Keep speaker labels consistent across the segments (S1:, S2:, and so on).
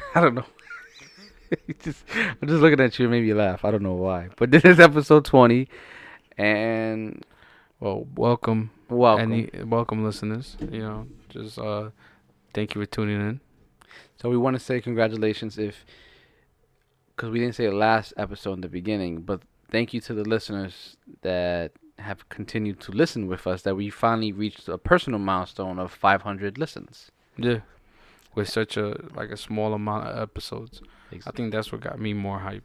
S1: I don't know. just, I'm just looking at you. It made me laugh. I don't know why. But this is episode 20, and
S2: well, welcome,
S1: welcome.
S2: any welcome listeners. You know, just uh, thank you for tuning in.
S1: So we want to say congratulations if, because we didn't say the last episode in the beginning, but thank you to the listeners that have continued to listen with us. That we finally reached a personal milestone of 500 listens.
S2: Yeah, with such a like a small amount of episodes. I think that's what got me more hype.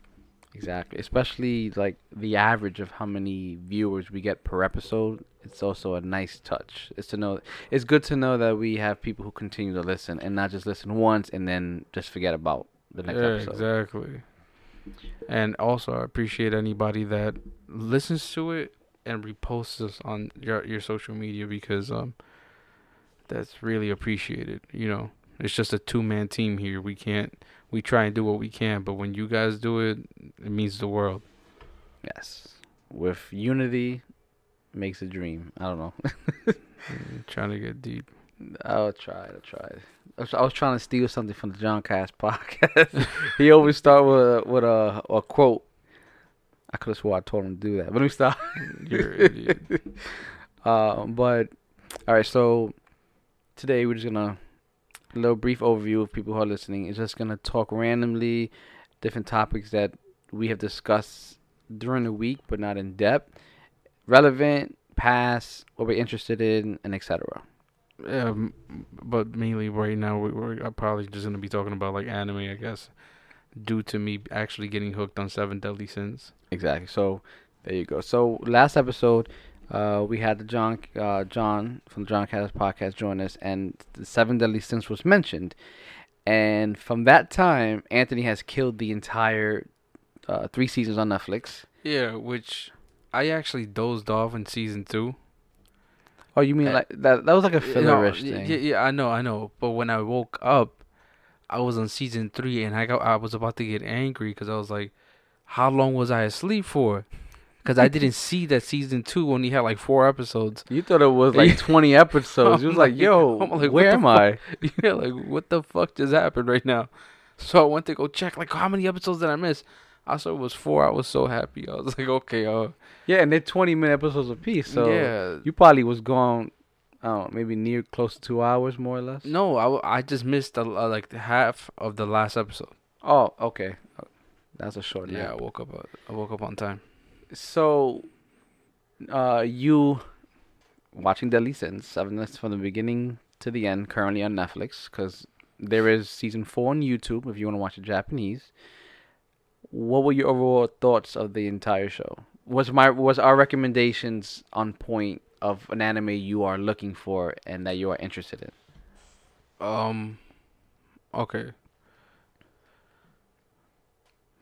S1: Exactly. Especially like the average of how many viewers we get per episode. It's also a nice touch. It's to know it's good to know that we have people who continue to listen and not just listen once and then just forget about the next
S2: yeah,
S1: episode.
S2: exactly. And also, I appreciate anybody that listens to it and reposts us on your your social media because um, that's really appreciated. You know, it's just a two man team here. We can't. We try and do what we can, but when you guys do it, it means the world.
S1: Yes. With unity makes a dream. I don't know.
S2: Mm, trying to get deep.
S1: I'll try. I'll try. I was, I was trying to steal something from the John Cast podcast. he always start with a, with a, a quote. I could have swore I told him to do that. But let me stop.
S2: You're an idiot.
S1: Um, but all right, so today we're just gonna little brief overview of people who are listening. Is just gonna talk randomly different topics that we have discussed during the week, but not in depth, relevant, past, what we're interested in, and etc.
S2: Um, but mainly right now we, we're uh, probably just gonna be talking about like anime, I guess, due to me actually getting hooked on Seven Deadly Sins.
S1: Exactly. So there you go. So last episode, uh, we had the John uh, John from the John Cast podcast join us, and the Seven Deadly Sins was mentioned. And from that time, Anthony has killed the entire uh, three seasons on Netflix.
S2: Yeah, which I actually dozed off in season two.
S1: Oh, you mean
S2: Uh,
S1: like that? That was like a
S2: You know,
S1: fillerish thing.
S2: Yeah, yeah, I know, I know. But when I woke up, I was on season three, and I got I was about to get angry because I was like, "How long was I asleep for?" Because I didn't see that season two only had like four episodes.
S1: You thought it was like 20 episodes. You was like, yo,
S2: like,
S1: where am? I?
S2: yeah, like what the fuck just happened right now? So I went to go check, like how many episodes did I miss? I saw it was four. I was so happy. I was like, okay, uh,
S1: Yeah, and they're 20 minute episodes apiece. So
S2: yeah.
S1: you probably was gone, I don't know, maybe near close to two hours, more or less.
S2: No, I, I just missed the, uh, like half of the last episode.
S1: Oh, okay. That's a short
S2: Yeah, I woke up. Uh, I woke up on time.
S1: So, uh, you watching Deadly Sins, seven from the beginning to the end, currently on Netflix, because there is season four on YouTube if you want to watch it Japanese. What were your overall thoughts of the entire show? Was my was our recommendations on point of an anime you are looking for and that you are interested in?
S2: Um, okay.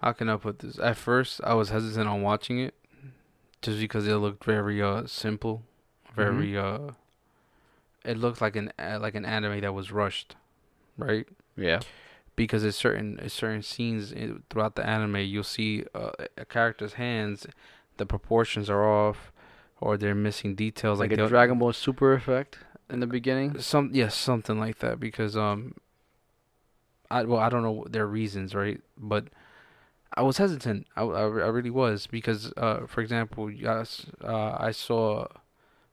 S2: How can I put this? At first, I was hesitant on watching it, just because it looked very uh simple, very uh. It looked like an uh, like an anime that was rushed, right?
S1: Yeah.
S2: because it's certain it's certain scenes in, throughout the anime you'll see uh, a character's hands the proportions are off, or they're missing details.
S1: like,
S2: Like,
S1: a Dragon Ball Super effect in the beginning.
S2: some yes something like that because um i well i don't know their reasons right but i was hesitant i, I, I really was because uh for example yes uh i saw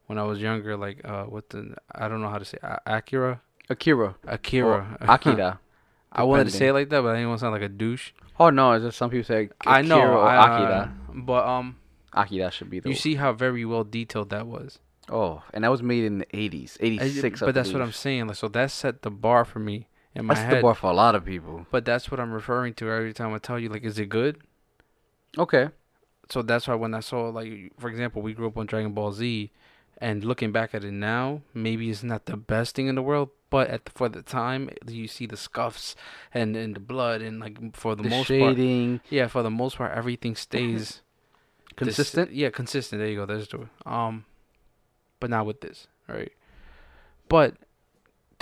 S2: when i was younger like uh what the i don't know how to say A- akira
S1: Akira.
S2: akira
S1: Or Akira.
S2: i wanted to say it like that but i didn't want to sound like a douche
S1: Oh no, it's just some people say
S2: i know
S1: Akira or
S2: I, uh,
S1: Akira.
S2: but um
S1: Akira should be the
S2: you see how very well detailed that was
S1: Oh, and that was made in the 80s,
S2: I-
S1: 86.
S2: but that's what i'm saying like so that set the bar for me in my
S1: That's
S2: head
S1: the bar for a lot of people.
S2: But that's what I'm referring to every time I tell you, like, is it good?
S1: Okay.
S2: So that's why when I saw, like, for example, we grew up on Dragon Ball Z, and looking back at it now, maybe it's not the best thing in the world, but at the, for the time, you see the scuffs and, and the blood, and like for the,
S1: The,
S2: most part,
S1: shading,
S2: yeah, for the most part, everything stays dis-
S1: consistent.
S2: yeah, consistent. There you go. There's the um, but not with this, right? But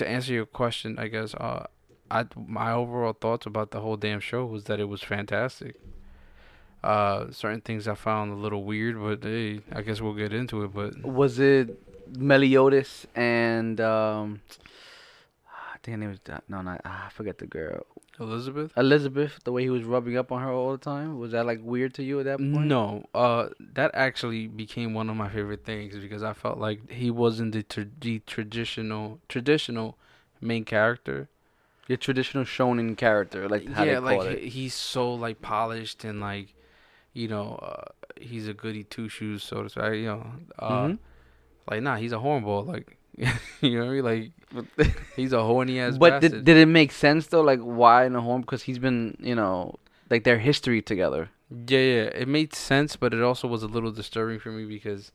S2: to answer your question, I guess uh, I my overall thoughts about the whole damn show was that it was fantastic. Uh, certain things I found a little weird, but hey, I guess we'll get into it. But
S1: Was it Meliodas and um? I think her name was no, not I forget the girl
S2: Elizabeth,
S1: Elizabeth. The way he was rubbing up on her all the time was that like weird to you at that point?
S2: no, uh, that actually became one of my favorite things because I felt like he wasn't the, tra- the traditional traditional main character.
S1: your traditional shonen character, like
S2: yeah, like he- he's so like polished and like, you know, uh, he's a goody two shoes, so to say. You know, uh,
S1: Mhm.
S2: like nah, he's a hornball. Like, you know what I mean? Like, he's a horny ass
S1: But
S2: bastard.
S1: did, did it make sense though? Like why in a home? Because he's been, you know, like their history together.
S2: yeah, yeah, it made sense, but it also was a little disturbing for me because,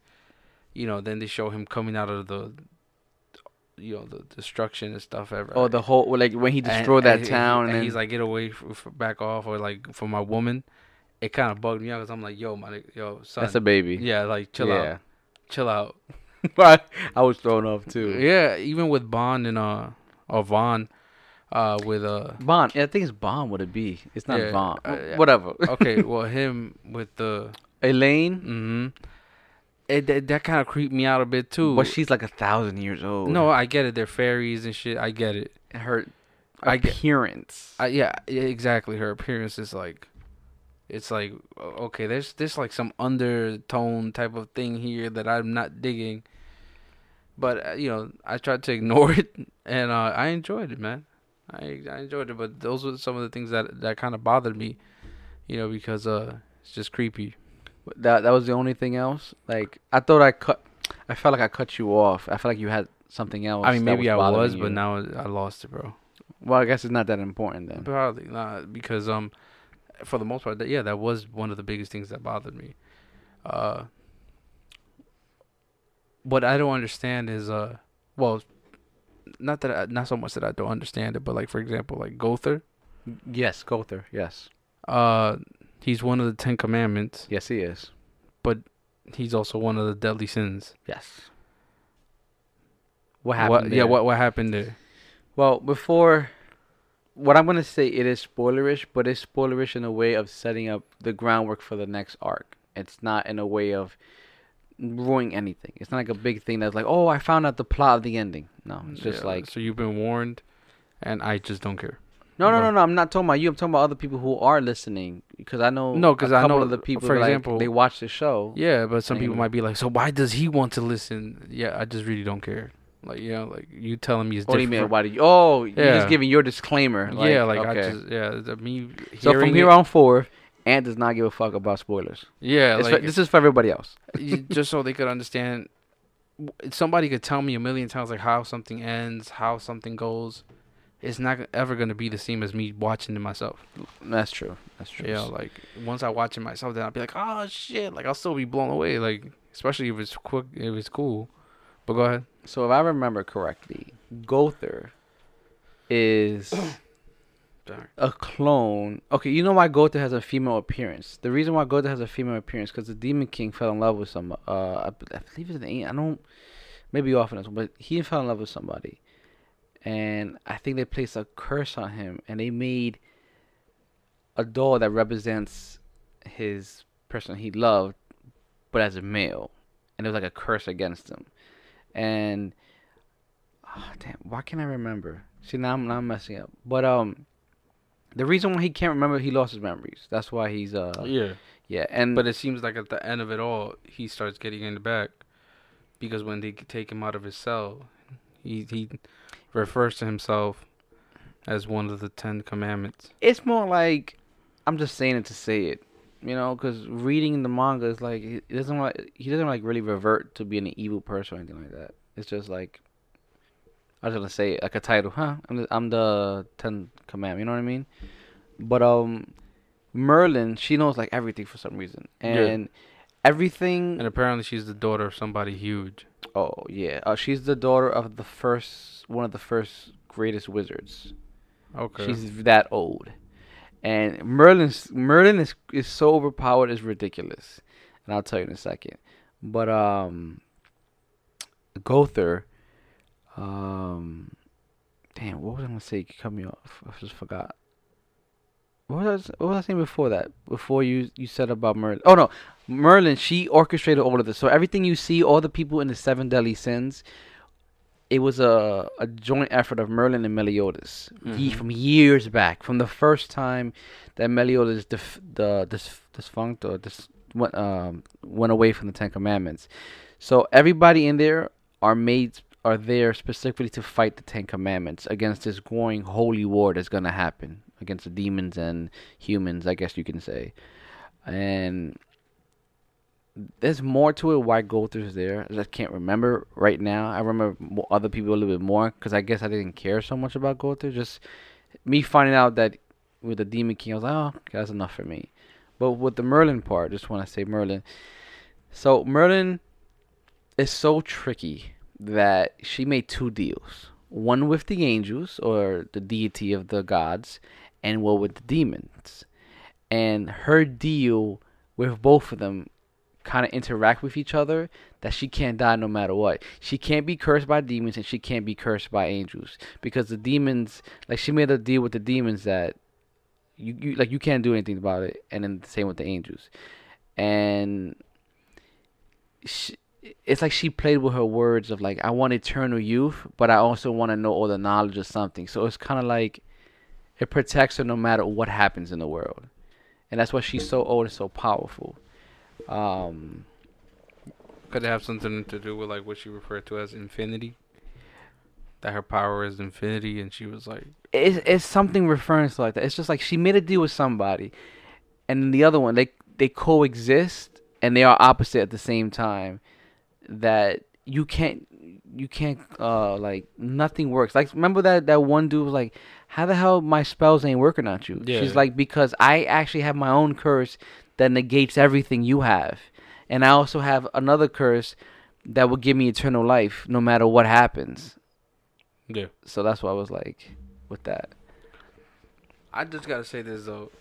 S2: you know, then they show him coming out of the, you know, the destruction and stuff. Ever.
S1: Oh, the whole like when he
S2: And-
S1: destroyed that
S2: and he-
S1: town,
S2: and,
S1: and,
S2: he's like, "Get away, f- back off," or like for my woman. It kind of bugged me out because I'm like, "Yo, my, yo, son,
S1: that's a baby.
S2: yeah, like chill
S1: yeah.
S2: out, chill out."
S1: But I was thrown off too.
S2: Yeah, even with Bond and uh, or Vaughn, uh, with uh,
S1: Bond. Yeah, I think it's Bond. Would it be? It's not
S2: Yeah,
S1: Bond.
S2: uh, yeah.
S1: Whatever.
S2: okay, well him with the,
S1: Elaine.
S2: mm-hmm, it that, that kind of creeped me out a bit too.
S1: But she's like a thousand years old.
S2: no, I get it. They're fairies and shit. I get it.
S1: her
S2: I get-
S1: appearance.
S2: I, yeah, yeah, exactly. Her appearance is like, it's like okay. There's there's like some undertone type of thing here that I'm not digging. But uh, you know, I tried to ignore it, and uh, I enjoyed it, man. I I enjoyed it, but those were some of the things that that kind of bothered me, you know, because uh, it's just creepy.
S1: that that was the only thing else. Like I thought I cut. I felt like I cut you off. I felt like you had something else.
S2: I mean, maybe I was,
S1: you.
S2: but now I lost it, bro.
S1: Well, I guess it's not that important then.
S2: Probably not because um, for the most part, that, yeah, that was one of the biggest things that bothered me. Uh, what I don't understand is uh, well, not that I, not so much that I don't understand it, but like for example, like Gowther,
S1: Yes, Gowther. Yes,
S2: uh, he's one of the Ten Commandments.
S1: yes, he is.
S2: But he's also one of the deadly sins.
S1: Yes. What happened?
S2: yeah,
S1: there?
S2: what what happened there?
S1: Well, before what I'm gonna say, it is spoilerish, but it's spoilerish in a way of setting up the groundwork for the next arc. It's not in a way of ruining anything. It's not like a big thing that's like, oh, I found out the plot of the ending. No, it's just
S2: Yeah,
S1: like,
S2: so you've been warned, and I just don't care.
S1: no, no,
S2: no.
S1: no. I'm not talking about you. I'm talking about other people who are listening because I know.
S2: No,
S1: because
S2: I know,
S1: of the people,
S2: for
S1: like,
S2: example-
S1: they watch the show.
S2: Yeah, but some people might be like, so why does he want to listen? Yeah, I just really don't care. Like, you know, like you telling me it's
S1: What do you mean? Why do you? Oh, you're just giving your disclaimer. Like,
S2: yeah, like
S1: okay.
S2: I just yeah, me.
S1: so from here
S2: it-
S1: on forth, Ant does not give a fuck about spoilers.
S2: yeah, like
S1: for- this is for everybody else.
S2: just so they could understand. Somebody could tell me a million times like how something ends, how something goes. It's not ever gonna be the same as me watching it myself.
S1: That's true. That's true.
S2: Yeah, like once I watch it myself, then I'll be like, oh shit, like I'll still be blown away. Like especially if it's quick, if it's cool. But go ahead.
S1: So if I remember correctly, Gowther is A clone. Okay, you know why Gowther has a female appearance? The reason why Gowther has a female appearance because the Demon King fell in love with some. Uh, I, I believe it's the I don't. Maybe off on this one, but he fell in love with somebody, and I think they placed a curse on him, and they made a doll that represents his person he loved, but as a male, and it was like a curse against him. And ah, damn, why can't I remember? See now I'm now I'm messing up. But um, the reason why he can't remember, he lost his memories. That's why he's uh
S2: yeah.
S1: yeah. And
S2: But it seems like at the end of it all, he starts getting in the back because when they take him out of his cell, he he refers to himself as one of the Ten Commandments.
S1: it's more like I'm just saying it to say it, you know, because reading the manga is like he he doesn't like he doesn't like really revert to being an evil person or anything like that. It's just like I was gonna say like a title, huh? I'm the, I'm the Ten Commandment, you know what I mean? But um, Merlin, she knows like everything for some reason,
S2: Yeah.
S1: and everything.
S2: And apparently, she's the daughter of somebody huge.
S1: oh yeah, uh, she's the daughter of the first one of the first greatest wizards.
S2: Okay.
S1: She's that old, and Merlin's Merlin is is so overpowered, it's ridiculous, and I'll tell you in a second. But um, Gowther, um, damn, what was I gonna say? Cut me off. I just forgot. What was what was I saying before that? Before you you said about Merlin? Oh no, Merlin. She orchestrated all of this. So everything you see, all the people in the seven deadly sins, it was a a joint effort of Merlin and Meliodas ye,
S2: Mhm.
S1: from years back, from the first time that Meliodas def, the dis, defunct or dis, went um went away from the Ten Commandments. So everybody in there are made are there specifically to fight the Ten Commandments against this growing holy war that's gonna happen against the demons and humans, I guess you can say. And there's more to it why Gowther's there. I just can't remember right now. I remember other people a little bit more because I guess I didn't care so much about Gowther. Just me finding out that with the Demon King, I was like, oh, okay, that's enough for me. But with the Merlin part, just want to say Merlin. So Merlin is so tricky that she made two deals. One with the angels or the deity of the gods, and one with the demons. And her deal with both of them kind of interact with each other that she can't die no matter what. She can't be cursed by demons and she can't be cursed by angels because the demons like she made a deal with the demons that you, you like you can't do anything about it and then the same with the angels. And she, it's like she played with her words of like I want eternal youth, but I also want to know all the knowledge of something. So it's kind of like it protects her no matter what happens in the world. And that's why she's so old and so powerful. Um
S2: Could it have something to do with like what she referred to as infinity? That her power is infinity, and she was like,
S1: it's it's something referring to like that. It's just like she made a deal with somebody, and the other one they they coexist and they are opposite at the same time. That you can't you can't uh like nothing works. Like remember that that one dude was like, how the hell my spells ain't working on you?
S2: Yeah.
S1: She's like because I actually have my own curse that negates everything you have, and I also have another curse that will give me eternal life no matter what happens.
S2: "Yeah."
S1: So that's why I was like with that.
S2: I just gotta say this though,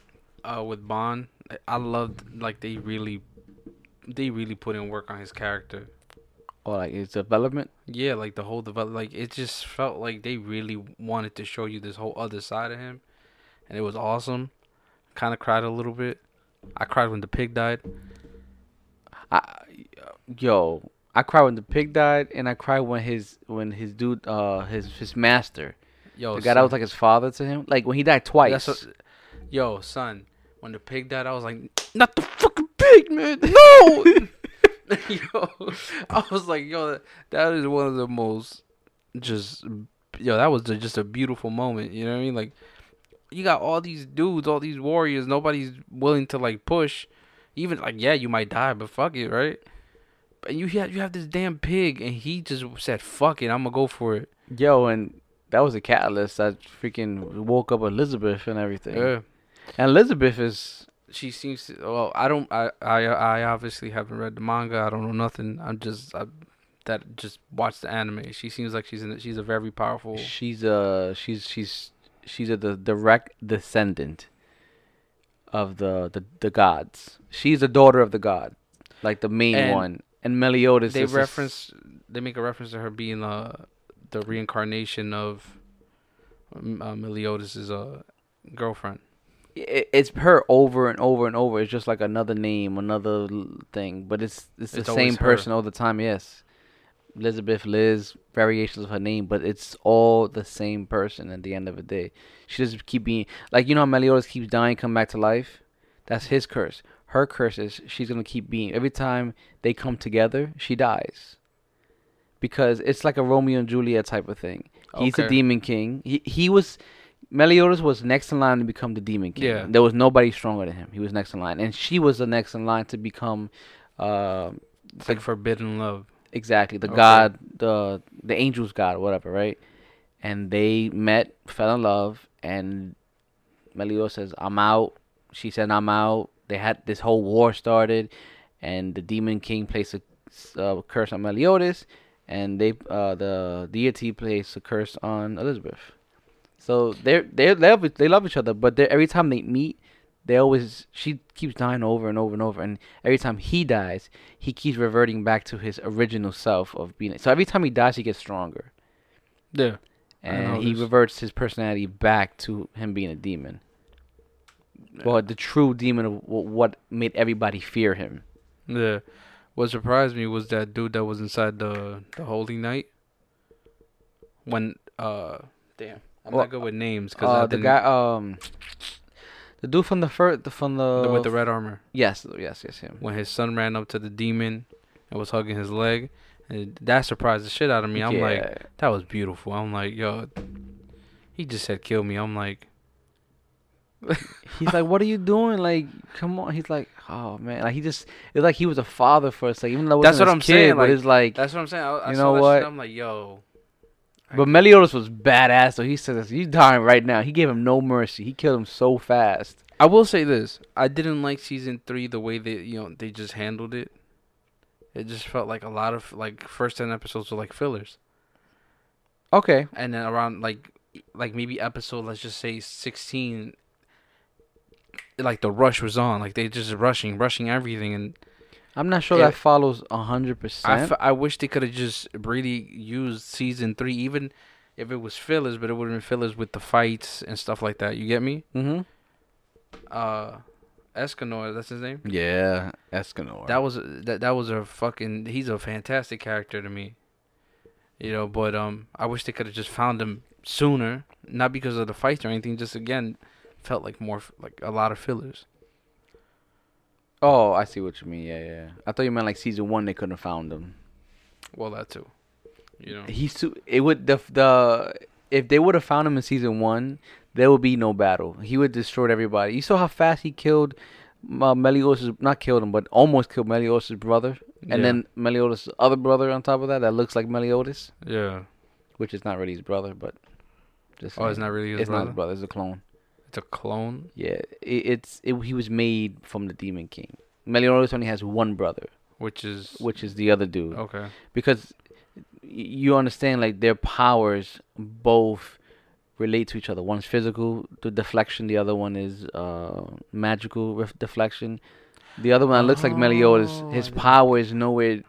S2: uh, with Bond, I- I loved like they really, they really put in work on his character.
S1: Or like its development.
S2: Yeah, like the whole develop, like it just felt like they really wanted to show you this whole other side of him, and it was awesome. Kind of cried a little bit. I cried when the pig died.
S1: I, yo, I cried when the pig died, and I cried when his when his dude, uh, his his master,
S2: Yo,
S1: the guy that was like his father to him, like when he died twice.
S2: yo, son, when the pig died, I was like, not the fucking pig, man. No. yo, I was like, yo, that, that is one of the most just, yo, that was just a beautiful moment. You know what I mean? Like, you got all these dudes, all these warriors. Nobody's willing to like push. Even like, yeah, you might die, but fuck it, right? And you have you have this damn pig, and he just said, "Fuck it, I'm gonna go for it."
S1: yo, and that was a catalyst that freaking woke up Elizabeth and everything.
S2: Yeah.
S1: And Elizabeth is
S2: she seems to. Well, I don't. I I I obviously haven't read the manga. I don't know nothing. I'm just I, that just watched the anime. She seems like she's in. She's a very powerful.
S1: she's a she's she's she's a the direct descendant of the the the gods. She's a daughter of the god, like the main
S2: And
S1: one. And Meliodas.
S2: They
S1: is a s-
S2: reference. They make a reference to her being uh the reincarnation of uh, Meliodas' uh girlfriend.
S1: It's her over and over and over. It's just like another name, another thing, but it's it's the
S2: It's always
S1: same person all the time. Yes, Elizabeth, Liz, variations of her name, but it's all the same person at the end of the day. She just keep being like you know how Meliodas keeps dying, come back to life. That's his curse. Her curse is she's gonna keep being every time they come together, she dies. Because it's like a Romeo and Juliet type of thing. He's the
S2: Okay.
S1: demon king. He he was Meliodas was next in line to become the demon king.
S2: Yeah.
S1: There was nobody stronger than him. He was next in line, and she was the next in line to become, uh,
S2: It's like forbidden love.
S1: exactly the
S2: Okay.
S1: god, the the angels god, whatever, right? And they met, fell in love, and Meliodas says, "I'm out." She said, "I'm out." They had this whole war started, and the demon king placed a uh, curse on Meliodas, and they uh, the deity placed a curse on Elizabeth. So they're they they love they love each other, but every time they meet, they always she keeps dying over and over and over, and every time he dies, he keeps reverting back to his original self of being. So every time he dies, he gets stronger,
S2: Yeah.
S1: And he reverts his personality back to him being a demon. Well, the true demon of what made everybody fear him.
S2: Yeah. What surprised me was that dude that was inside the the holy knight. When uh, damn, I'm not good with names because
S1: Uh, the guy, um, the dude from the first, from the,
S2: the, with the red armor.
S1: yes, yes, yes, him.
S2: When his son ran up to the demon and was hugging his leg, and that surprised the shit out of me. I'm like, that was beautiful. I'm like, yo, he just said kill me. I'm like,
S1: he's like, "What are you doing? Like, come on." He's like, "Oh man!" Like he just, it's like he was a father for us. Like even though
S2: That's what I'm saying,
S1: kid, but
S2: like,
S1: it's like.
S2: that's what I'm saying. I, I
S1: You
S2: saw
S1: know what?
S2: Shit, I'm like, yo.
S1: But Meliodas was badass, so he says, he's dying right now." He gave him no mercy. He killed him so fast.
S2: I will say this: I didn't like season three the way they, you know, they just handled it. It just felt like a lot of like first ten episodes were like fillers,
S1: Okay.
S2: and then around like, like maybe episode let's just say sixteen. Like the rush was on, like they just rushing, rushing everything, and
S1: I'm not sure
S2: Yeah.
S1: that follows a hundred
S2: I,
S1: percent.
S2: f- I wish they could have just really used season three, even if it was fillers, but it would have been fillers with the fights and stuff like that. You get me?
S1: Mm-hmm.
S2: Uh, Escanor, that's his name.
S1: Yeah, Escanor.
S2: That was that that was a fucking. He's a fantastic character to me. You know, but um, I wish they could have just found him sooner, not because of the fights or anything. Just again, felt like more like a lot of fillers.
S1: Oh, I see what you mean. Yeah, yeah. I thought you meant like season one. They couldn't have found him.
S2: Well, that too. You know.
S1: He's too. It would the the if they would have found him in season one, there would be no battle. He would destroy everybody. You saw how fast he killed uh, Meliodas. Not killed him, but almost killed Meliodas' brother, and
S2: Yeah.
S1: then Meliodas' other brother on top of that. That looks like Meliodas,
S2: Yeah.
S1: which is not really his brother, but just
S2: Oh, it's not really his brother.
S1: it's not his brother. It's a clone.
S2: It's a clone.
S1: Yeah, it, it's it, he was made from the Demon King. Meliodas only has one brother,
S2: Which is
S1: which is the other dude.
S2: okay.
S1: because you understand like their powers both relate to each other. One's physical, the deflection. The other one is uh, magical ref- deflection. The other one that looks like Meliodas.
S2: Oh,
S1: His power is nowhere.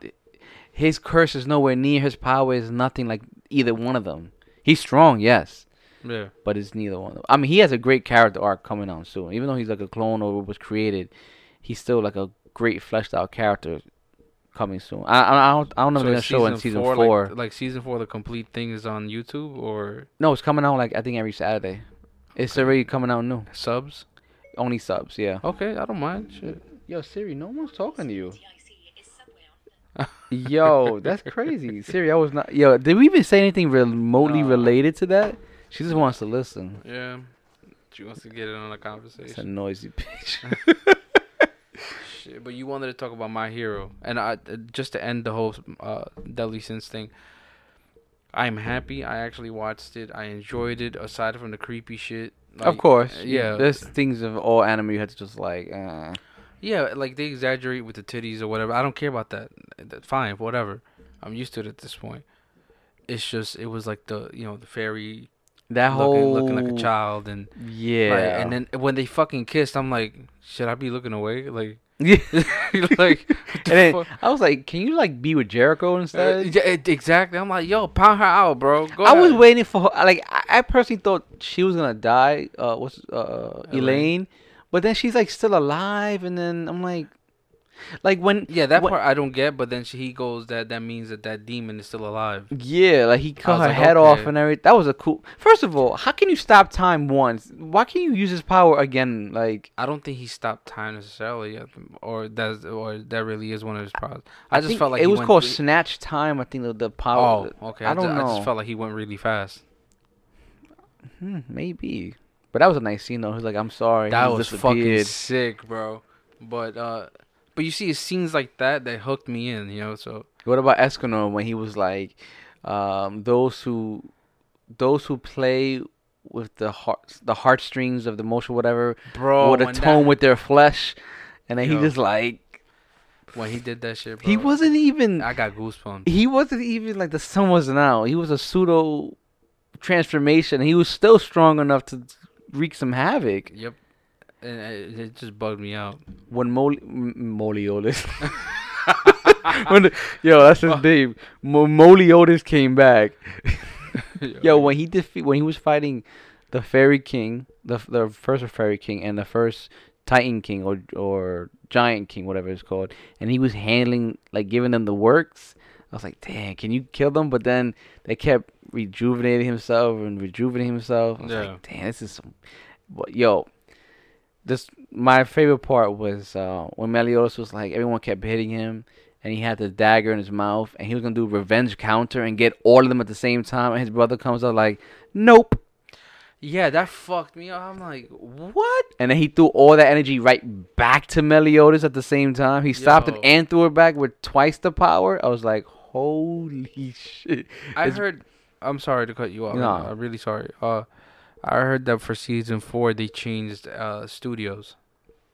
S1: His curse is nowhere near. His power is nothing like either one of them. He's strong, yes,
S2: Yeah.
S1: but it's neither one. of them. I mean, he has a great character arc coming out soon. Even though he's like a clone or was created, he's still like a great fleshed out character coming soon. I I, I don't I don't know if
S2: So
S1: they're gonna show in season
S2: four,
S1: four.
S2: Like, like season four, the complete thing is on YouTube or
S1: No, it's coming out like I think every Saturday. It's
S2: Okay.
S1: already coming out new.
S2: subs.
S1: Only subs, yeah.
S2: Okay, I don't mind. Shit.
S1: Yo, Siri, no one's talking to you. Yo, that's crazy. Siri, I was not. Yo, did we even say anything remotely
S2: No.
S1: related to that? She just wants to listen.
S2: Yeah. She wants to get in on a conversation.
S1: It's a noisy bitch.
S2: Shit, but you wanted to talk about my hero, and I uh, just to end the whole uh, Deadly Sins thing. I'm happy. I actually watched it. I enjoyed it. Aside from the creepy shit.
S1: of course,
S2: yeah.
S1: There's things of all anime you had to just like. Uh,
S2: Yeah, like they exaggerate with the titties or whatever. I don't care about that. That fine, whatever. I'm used to it at this point. It's just it was like the you know the fairy
S1: that
S2: looking,
S1: whole
S2: looking like a child and
S1: Yeah,
S2: like, and then when they fucking kissed, I'm like, should I be looking away? Like
S1: Yeah.
S2: like,
S1: And then I was like, can you like be with Jericho
S2: Uh,
S1: instead?
S2: yeah, it- exactly. I'm like, yo, pound her out, bro. Go
S1: I was waiting for her. Like I, I personally thought she was gonna die. Uh, what's uh
S2: Elaine.
S1: Elaine. But then she's like still alive, and then I'm like, like when
S2: Yeah, that
S1: when-
S2: part I don't get. But then she, he goes that that means that that demon is still alive.
S1: Yeah, like he cut her
S2: like,
S1: head off and everything. That was a cool. First of all, how can you stop time once? Why can't you use his power again? Like
S2: I don't think he stopped time necessarily, or that's or that really is one of his problems. I just felt like
S1: it was called
S2: through-
S1: snatch time. I think the, the power.
S2: Oh, okay.
S1: I
S2: I,
S1: don't
S2: ju- I
S1: know.
S2: just felt like he went really fast.
S1: Hmm, maybe. But that was a nice scene though. He's like, "I'm sorry."
S2: That was fucking sick, bro. But uh, but you see, it's scenes like that that hooked me in, you know. So
S1: What about Escanor when he was like, um, "Those who, those who play with the heart, the heartstrings of the motion, whatever,
S2: bro,
S1: would atone
S2: that-
S1: with their flesh," and then he just like
S2: when he did that shit, bro,
S1: he wasn't even
S2: I got goosebumps.
S1: he wasn't even like the sun wasn't out. He was a pseudo transformation. He was still strong enough to wreak some havoc.
S2: Yep. And it, it just bugged me out.
S1: When Moli M- Moliotis, when the, yo, that's his name. Mo- Moliotis came back. Yo, when he defeat when he was fighting the Fairy King, the the first Fairy King and the first Titan King or or Giant King, whatever it's called, and he was handling like giving them the works. I was like, damn, can you kill them? But then they kept rejuvenating himself and rejuvenating himself. I was
S2: Yeah.
S1: like, damn, this is some. But yo, this my favorite part was uh, when Meliodas was like, everyone kept hitting him, and he had the dagger in his mouth, and he was gonna do revenge counter and get all of them at the same time. And his brother comes out like, nope,
S2: yeah, that fucked me up. I'm like, what?
S1: and then he threw all that energy right back to Meliodas at the same time. He stopped
S2: Yo.
S1: it and threw it back with twice the power. I was like, holy shit!
S2: I
S1: It's-
S2: heard. I'm sorry to cut you off.
S1: No.
S2: I'm really sorry. Uh, I heard that for season four they changed uh studios.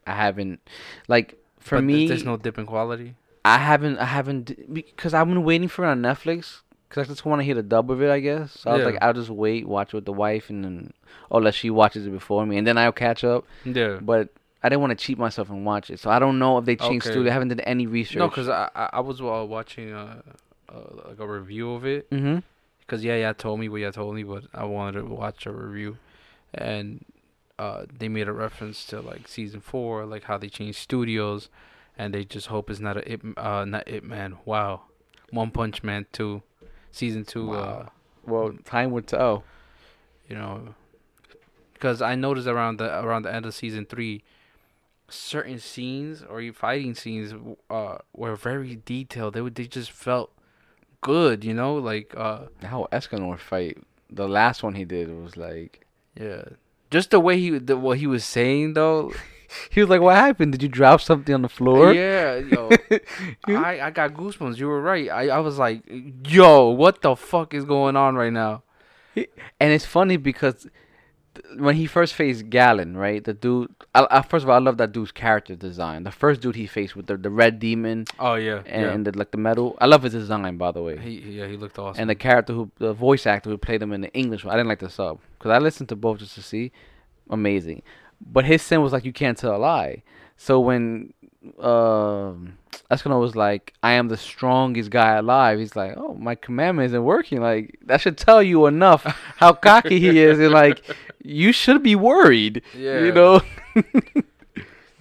S1: I haven't, like, for
S2: but
S1: me,
S2: there's no dip in quality.
S1: I haven't, I haven't, because I've been waiting for it on Netflix. Cause I just want to hear the dub of it, I guess. So I was
S2: Yeah.
S1: like, I'll just wait, watch it with the wife, and then, unless she watches it before me, and then I'll catch up.
S2: Yeah.
S1: But I didn't want to cheat myself and watch it, so I don't know if they changed
S2: Okay.
S1: studio. I haven't done any research.
S2: No, because I, I I was uh, watching uh, uh like a review of it.
S1: mm-hmm.
S2: Cause yeah, yeah, told me what you told me, but I wanted to watch a review, and uh, they made a reference to like season four, like how they changed studios, and they just hope it's not a it, uh, not it man. Wow, One Punch Man two, season two. Uh,
S1: Well, time would tell.
S2: you know, because I noticed around the around the end of season three, certain scenes or fighting scenes uh were very detailed. They would they just felt good, you know, like uh
S1: How Escanor fight? The last one he did was like
S2: yeah, just the way he the what he was saying though.
S1: he was like, "What happened? Did you drop something on the floor?"
S2: Yeah, yo, I I got goosebumps. You were right. I I was like, yo, what the fuck is going on right now?
S1: And it's funny because when he first faced Galen, right? The dude. I, I, first of all, I love that dude's character design. The first dude he faced with the, the red demon
S2: Oh yeah,
S1: and,
S2: yeah.
S1: and the, like the metal. I love his design, by the way.
S2: He, yeah, he looked awesome.
S1: and the character who, the voice actor who played him in the English one. I didn't like the sub because I listened to both just to see. Amazing, but his sin was like you can't tell a lie. So when um Escanor was like, "I am the strongest guy alive," he's like, "Oh, my commandment isn't working." Like that should tell you enough how cocky he is, and like you should be worried.
S2: yeah,
S1: You know.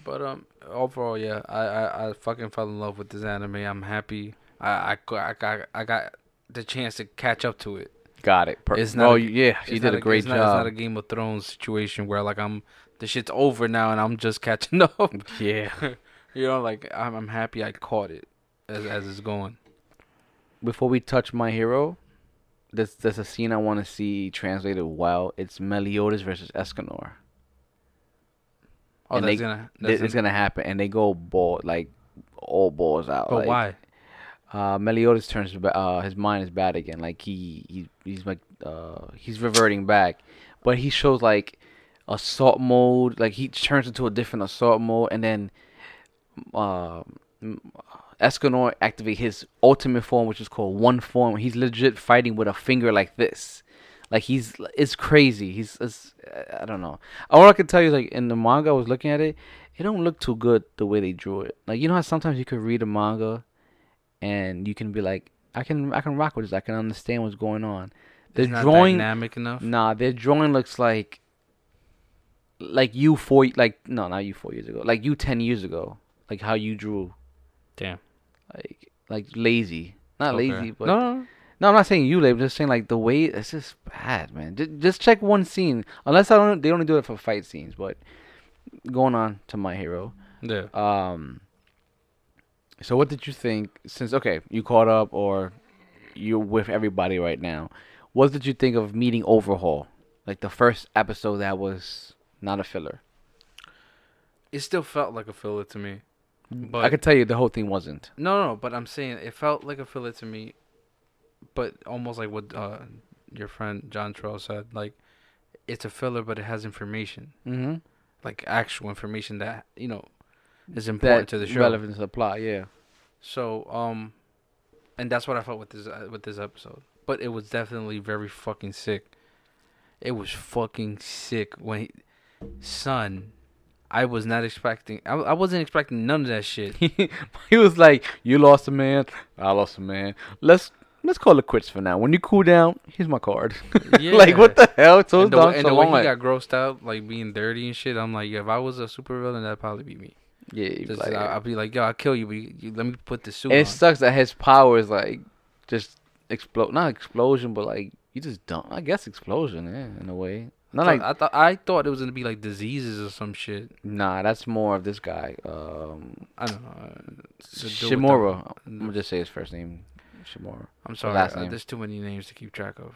S2: But um, overall, yeah, I, I, I fucking fell in love with this anime. I'm happy. I I, got- I got I got the chance to catch up to it.
S1: Got it. Per-
S2: It's not
S1: oh,
S2: a-
S1: yeah, you did
S2: not
S1: a great
S2: it's Not, it's not a. Game of Thrones situation where like I'm the shit's over now and I'm just catching up.
S1: yeah.
S2: You know, like I'm I'm happy I caught it as as it's going.
S1: before we touch my hero, there's there's a scene I want to see translated well. It's Meliodas versus Escanor.
S2: Oh,
S1: And
S2: that's
S1: they-
S2: gonna.
S1: Th-
S2: That's
S1: it's gonna happen, and they go ball like all balls out.
S2: But
S1: like,
S2: why?
S1: Uh, Meliodas turns uh his mind is bad again. Like he, he he's like uh he's reverting back, but he shows like assault mode. Like he turns into a different assault mode, and then uh, Escanor activate his ultimate form, which is called One Form. He's legit fighting with a finger like this. Like he's it's crazy. He's it's, I don't know. All I can tell you is like in the manga I was looking at it, it don't look too good the way they drew it. Like you know how sometimes you could read a manga, and you can be like, I can I can rock with this. I can understand what's going on. The
S2: It's not
S1: drawing,
S2: dynamic enough.
S1: nah, their drawing looks like like you four like no not you four years ago like you ten years ago like how you drew
S2: Damn.
S1: like like lazy not
S2: Okay.
S1: lazy but
S2: no, no,
S1: I'm not saying you, Lab. I'm just saying like the way it's just bad, man. Just, just check one scene, unless I don't. They only do it for fight scenes. But going on to my hero.
S2: yeah.
S1: Um. So what did you think? Since okay, you caught up or you're with everybody right now. What did you think of meeting Overhaul? Like the first episode that was not a filler.
S2: It still felt like a filler to me. But
S1: I could tell you the whole thing wasn't.
S2: No, no, but I'm saying it felt like a filler to me, but almost like what uh, your friend John Terrell said. Like, it's a filler, but it has information,
S1: Mm-hmm.
S2: like actual information that you know is important
S1: That
S2: to the show.
S1: relevant to the plot. Yeah.
S2: So, um, and that's what I felt with this uh, with this episode. But it was definitely very fucking sick. It was fucking sick when he, son. I was not expecting. I, I wasn't expecting none of that shit.
S1: he was like, "You lost a man. I lost a man. Let's let's call it quits for now. When you cool down, here's my card. like what the hell? So
S2: and the, and
S1: so
S2: the way he got grossed out, like being dirty and shit. I'm like, if I was a supervillain, that'd probably be me.
S1: yeah,
S2: Just,
S1: like,
S2: I, I'd be like, yo, I'll kill you, but you, you, let me put the suit
S1: and
S2: on.
S1: it sucks that his power is like just explode. Not explosion, but like you just don't. I guess explosion, yeah, in a way. Not
S2: So
S1: like
S2: I thought I thought it was gonna be like diseases or some shit.
S1: nah. That's more of this guy. Um,
S2: I don't know. uh, to do with the-
S1: Shimura. I'm gonna just say his first name. Shimura.
S2: I'm sorry.
S1: last
S2: uh,
S1: name.
S2: there's too many names to keep track of.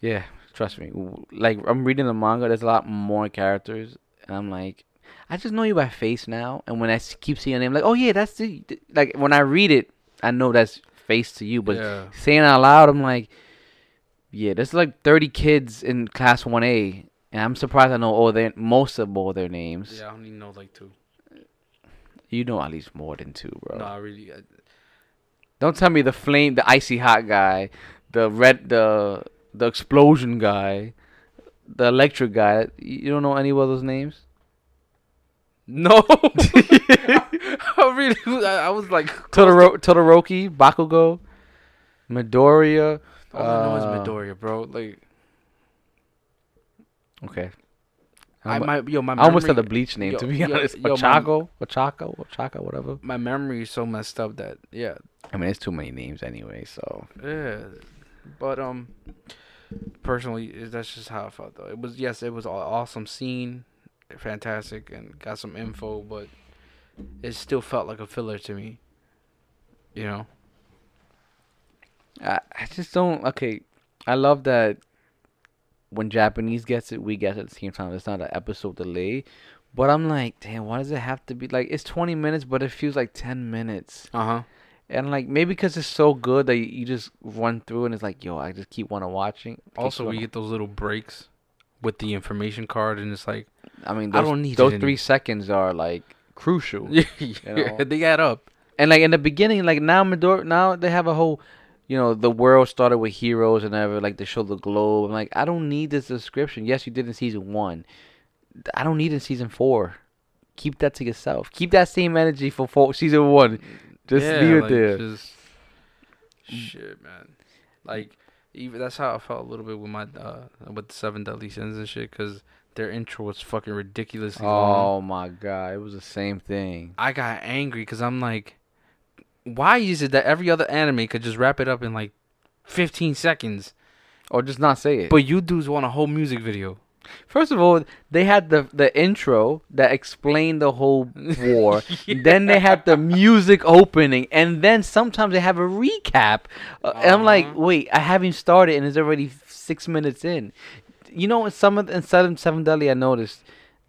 S1: Yeah, trust me. Like I'm reading the manga, there's a lot more characters, and I'm like, I just know you by face now. And when I keep seeing your name, like, oh yeah, that's the th- like when I read it, I know that's face to you. But
S2: yeah.
S1: saying it out loud, I'm like, yeah, there's like 30 kids in class 1A, and I'm surprised I know all their most of all their names.
S2: Yeah, I only know like two.
S1: You know at least more than two, bro.
S2: No, I really. I,
S1: Don't tell me the flame, the icy hot guy, the red, the the explosion guy, the electric guy. You don't know any of those names?
S2: no. I really. I, I was like.
S1: Todoro- Todoroki, Bakugo, Midoriya.
S2: All I know is
S1: uh,
S2: Midoriya, bro. Like
S1: Okay.
S2: I might. Yo, my.
S1: I almost said
S2: memory-
S1: the bleach name
S2: yo,
S1: to be
S2: yo,
S1: honest.
S2: yo, my-
S1: Ochako, Ochaka, whatever.
S2: My memory is so messed up that yeah,
S1: I mean, it's too many names anyway. So
S2: Yeah, but um, personally, that's just how I felt though. It was yes, it was an awesome scene, fantastic, and got some info, but it still felt like a filler to me. You know,
S1: I, I just don't. Okay, I love that when Japanese gets it, we get it at the same time. It's not an episode delay. But I'm like, damn, why does it have to be like? It's 20 minutes, but it feels like 10 minutes.
S2: uh huh.
S1: And like maybe because it's so good that you, you just run through and it's like, yo, I just keep wanting watching.
S2: Also, we get those little breaks with the information card, and it's like
S1: I mean,
S2: I
S1: those,
S2: don't need
S1: those three
S2: any-
S1: seconds are like crucial.
S2: yeah,
S1: know?
S2: they add up.
S1: And like in the beginning, like now Midor now they have a whole you know, the world started with heroes and ever like they show the globe. I'm like, I don't need this description. Yes, you did in season one. I don't need it in season four. Keep that to yourself. Keep that same energy for four, season one. Just
S2: Yeah,
S1: leave it
S2: like,
S1: there.
S2: Just shit, man. Like even that's how I felt a little bit with my uh with the seven deadly sins and shit, cause their intro was fucking ridiculously long.
S1: Oh my god, it was the same thing.
S2: I got angry because I'm like, why is it that every other anime could just wrap it up in like 15 seconds,
S1: Or just not say it.
S2: but you dudes want a whole music video?
S1: First of all, they had the the intro that explained the whole war. Then they had the music opening, and then sometimes they have a recap. Uh, And I'm like,
S2: Uh-huh.
S1: wait, I haven't started, and it's already six minutes in. You know, in some of in Seven Seven Deadly, I noticed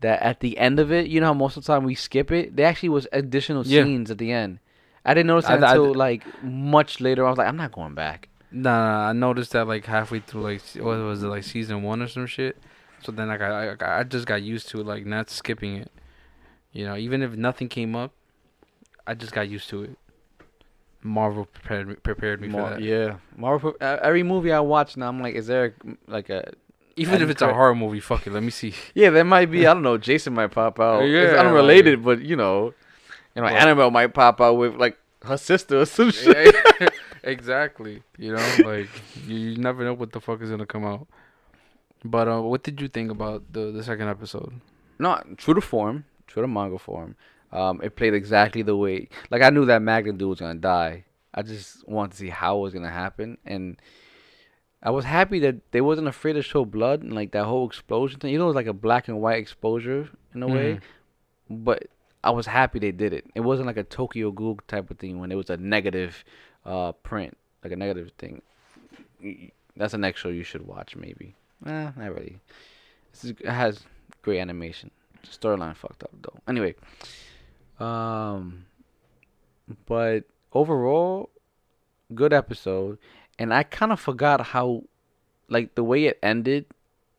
S1: that at the end of it, you know how most of the time we skip it. There actually was additional
S2: Yeah.
S1: scenes at the end. I didn't notice that
S2: I-
S1: until like much later. I was like, I'm not going back.
S2: Nah, I noticed that like halfway through like what was it like season one or some shit. So then like I I, I just got used to like not skipping it. You know, even if nothing came up, I just got used to it. Marvel prepared me, prepared me
S1: Mar-
S2: for that.
S1: yeah, Marvel. Every movie I watch now, I'm like, is there like a
S2: Even if it's a horror movie, fuck it. Let me see.
S1: Yeah, there might be. I don't know. Jason might pop out.
S2: Yeah,
S1: it's unrelated, but you know, you know,
S2: But-
S1: Annabelle might pop out with like her sister or some shit.
S2: exactly. You know, like you, you never know what the fuck is gonna come out. But uh, what did you think about the the second episode?
S1: Not true to form, true to manga form. Um, it played exactly the way. Like I knew that Magnum dude was gonna die. I just wanted to see how it was gonna happen, and I was happy that they wasn't afraid to show blood and like that whole explosion thing. You know, it was like a black and white exposure in a way, but I was happy they did it. It wasn't like a Tokyo Ghoul type of thing when it was a negative uh, print, like a negative thing. That's the next show you should watch, maybe. Eh, not really. Is, it has great animation. Storyline fucked up though. Anyway, um, but overall, good episode, and I kind of forgot how, like the way it ended,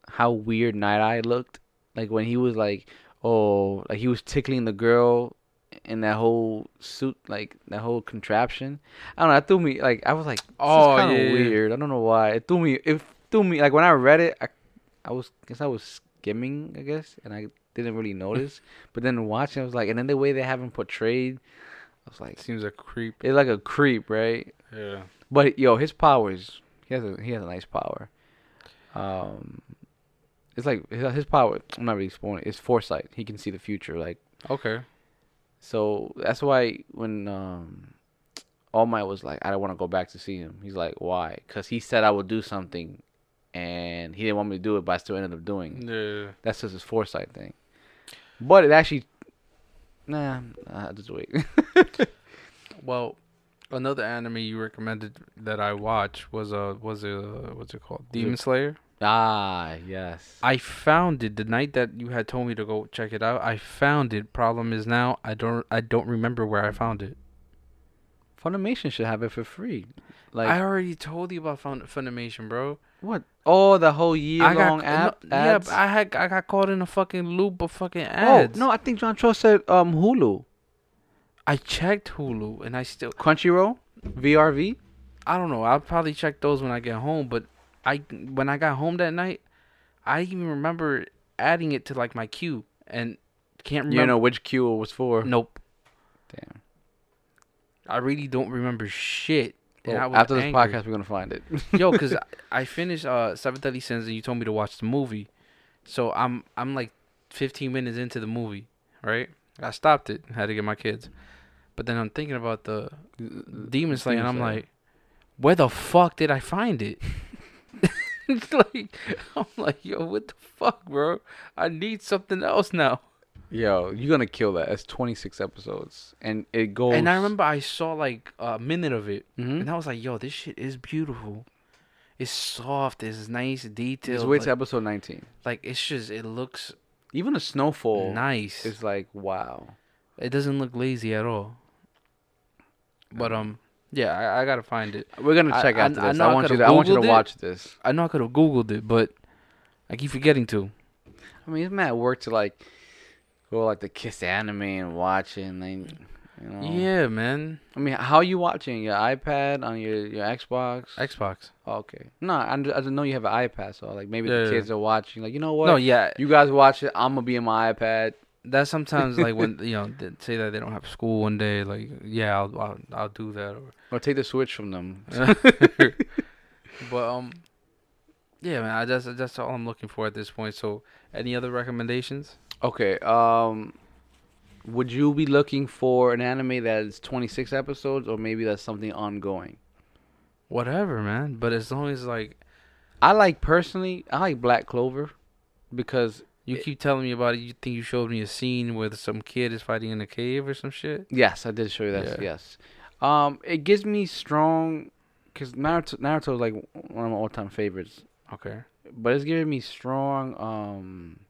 S1: how weird Nighteye looked. Like when he was like, oh, like he was tickling the girl in that whole suit, like that whole contraption. I don't know. It threw me like I was like, oh, kind of
S2: yeah, yeah.
S1: weird. I don't know why. It threw me. It threw me like when I read it. I, I was guess I was skimming, I guess, and I didn't really notice. but then watching, I was like, and then the way they have him portrayed, I was like,
S2: Seems a creep.
S1: it's like a creep, right?
S2: Yeah.
S1: But yo, his powers, he has a he has a nice power. Um, it's like his, his power. I'm not really spoiling. It's foresight. He can see the future. Like
S2: Okay.
S1: so, that's why when um, All Might was like, I don't want to go back to see him. He's like, why? Because he said I would do something, and he didn't want me to do it, but I still ended up doing. it.
S2: Yeah.
S1: That's just his foresight thing. But it actually, nah, nah just wait.
S2: Well, another anime you recommended that I watch was uh was uh what's it called? Demon Slayer.
S1: ah, yes.
S2: I found it the night that you had told me to go check it out. I found it. Problem is now I don't I don't remember where I found it.
S1: Funimation should have it for free. Like
S2: I already told you about Fun- Funimation, bro.
S1: what? Oh, the whole year
S2: I
S1: long
S2: got
S1: app
S2: no, yeah, I had I got caught in a fucking loop of fucking ads.
S1: oh
S2: ads.
S1: no, I think John Cho said um Hulu,
S2: I checked Hulu and I still
S1: Crunchyroll, VRV.
S2: I don't know. I'll probably check those when I get home. But I when I got home that night, I even remember adding it to like my queue and can't remember.
S1: You know which queue it was for.
S2: nope.
S1: Damn.
S2: I really don't remember shit. And
S1: Well, after this
S2: angry.
S1: podcast, we're gonna find it.
S2: yo, cause I, I finished uh Seven Deadly Sins and you told me to watch the movie, so I'm I'm like 15 minutes into the movie, right? I stopped it, had to get my kids, but then I'm thinking about the Demon Slayer, and I'm like, where the fuck did I find it? it's like I'm like, yo, what the fuck, bro? I need something else now.
S1: Yo, you're gonna kill that. It's 26 episodes, and it goes.
S2: And I remember I saw like a minute of it,
S1: Mhm.
S2: and I was like, yo, this shit is beautiful. It's soft. It's nice, detailed.
S1: Just wait
S2: like,
S1: to episode 19.
S2: like it's just it looks
S1: Even a snowfall
S2: nice.
S1: It's like wow.
S2: It doesn't look lazy at all. But um, yeah, I, I gotta find it.
S1: We're gonna check
S2: I- I
S1: this.
S2: know
S1: I,
S2: I
S1: want you to. I want you to
S2: it.
S1: watch this.
S2: I know I could have googled it, but I keep forgetting to.
S1: I mean, it's mad work to like go like the KissAnime and watch it, and then you know.
S2: Yeah, man.
S1: I mean, how are you watching your iPad on your your Xbox?
S2: Xbox.
S1: Oh, okay. No, I, I didn't know you have an iPad, so like maybe
S2: Yeah,
S1: the
S2: yeah.
S1: kids are watching. Like, you know what?
S2: No, yeah.
S1: You guys watch it. I'm gonna be in my iPad.
S2: That's sometimes like when you know they say that they don't have school one day. Like, yeah, I'll I'll, I'll do that. Or,
S1: Or take the Switch from them.
S2: but um, yeah, man. I just that's all I'm looking for at this point. So, any other recommendations?
S1: Okay. Um, would you be looking for an anime that is 26 episodes, or maybe that's something ongoing?
S2: Whatever, man. But as long as like
S1: I like personally, I like Black Clover because
S2: you
S1: It-
S2: keep telling me about it, you think you showed me a scene where some kid is fighting in a cave or some shit.
S1: yes, I did show you that.
S2: Yeah.
S1: Yes. Um, it gives me strong because Naruto Naruto is like one of my all-time favorites.
S2: Okay.
S1: but it's giving me strong um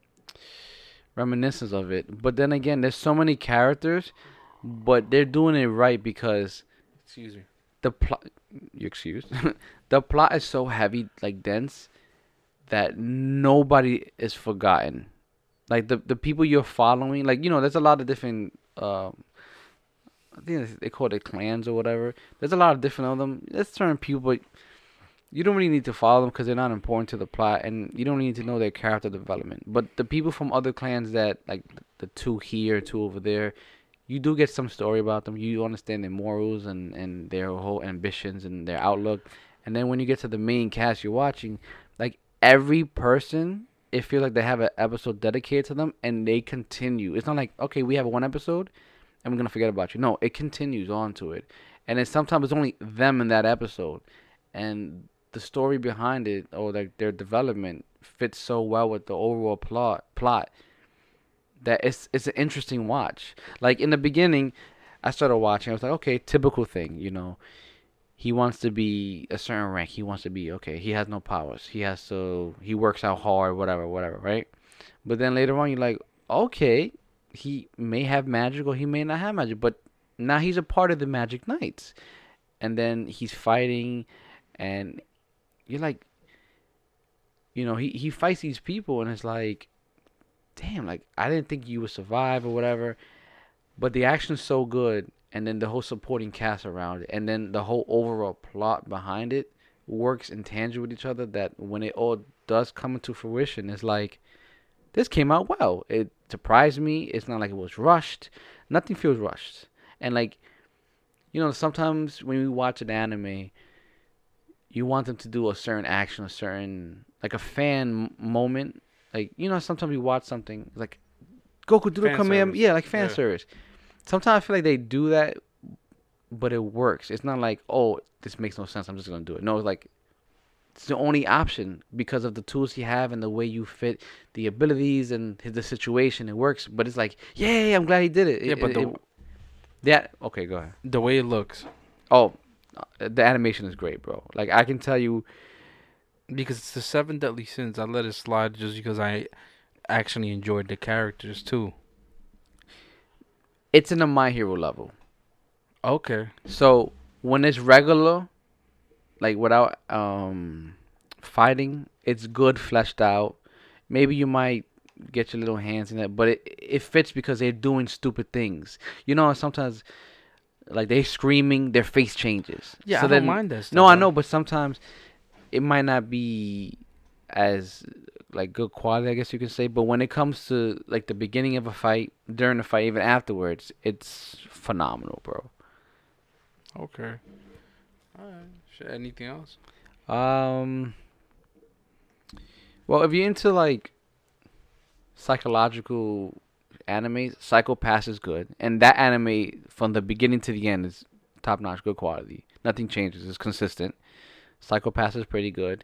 S1: reminiscence of it. But then again, there's so many characters, but they're doing it right because
S2: Excuse me.
S1: the plot. You excuse? the plot is so heavy, like dense, that nobody is forgotten. Like the the people you're following, like you know, there's a lot of different. Um, I think they call it clans or whatever. There's a lot of different of them. There's certain people, you don't really need to follow them because they're not important to the plot, and you don't need to know their character development. But the people from other clans that like the two here, two over there, you do get some story about them. You understand their morals and and their whole ambitions and their outlook. And then when you get to the main cast you're watching, like every person, it feels like they have an episode dedicated to them, and they continue. It's not like okay, we have one episode, and we're gonna forget about you. No, it continues on to it, and then sometimes it's only them in that episode, and the story behind it or like their development fits so well with the overall plot plot that it's it's an interesting watch. Like in the beginning, I started watching. I was like, okay, typical thing, you know. He wants to be a certain rank. He wants to be okay. He has no powers. He has to. He works out hard. Whatever, whatever. Right. But then later on, you're like, okay, he may have magic or he may not have magic, but now he's a part of the Magic Knights, and then he's fighting, and you're like, you know, he he fights these people, and it's like, damn, like I didn't think you would survive or whatever, but the action's so good, and then the whole supporting cast around it, and then the whole overall plot behind it works in tangent with each other. That when it all does come into fruition, it's like this came out well. It surprised me. It's not like it was rushed. Nothing feels rushed. And like, you know, sometimes when we watch an anime, you want them to do a certain action, a certain like a fan moment. Like you know, sometimes you watch something like Goku do the Kamehameha, yeah, like fan
S2: Yeah.
S1: service. Sometimes I feel like they do that, but it works. It's not like oh, this makes no sense. I'm just gonna do it. No, it's like it's the only option because of the tools you have and the way you fit the abilities and the situation. It works, but it's like, yay! I'm glad he did it.
S2: Yeah,
S1: It-
S2: but the
S1: it- that okay, go ahead.
S2: the way it looks,
S1: Oh, uh, the animation is great, bro. Like I can tell you,
S2: because it's the seven deadly sins. I let it slide just because I actually enjoyed the characters too.
S1: It's in a My Hero level.
S2: Okay.
S1: So when it's regular, like without um fighting, it's good fleshed out. Maybe you might get your little hands in it, but it it fits because they're doing stupid things. You know, sometimes like they're screaming, their face changes.
S2: Yeah,
S1: So
S2: I
S1: then-
S2: don't mind that. Stuff,
S1: No, I know, but sometimes it might not be as like good quality, I guess you can say. But when it comes to like the beginning of a fight, during the fight, even afterwards, it's phenomenal, bro.
S2: Okay. Alright. Shit, anything else?
S1: Um. Well, if you're into like psychological anime, Psycho Pass is good, and that anime from the beginning to the end is top notch, good quality. Nothing changes; it's consistent. Psycho Pass is pretty good.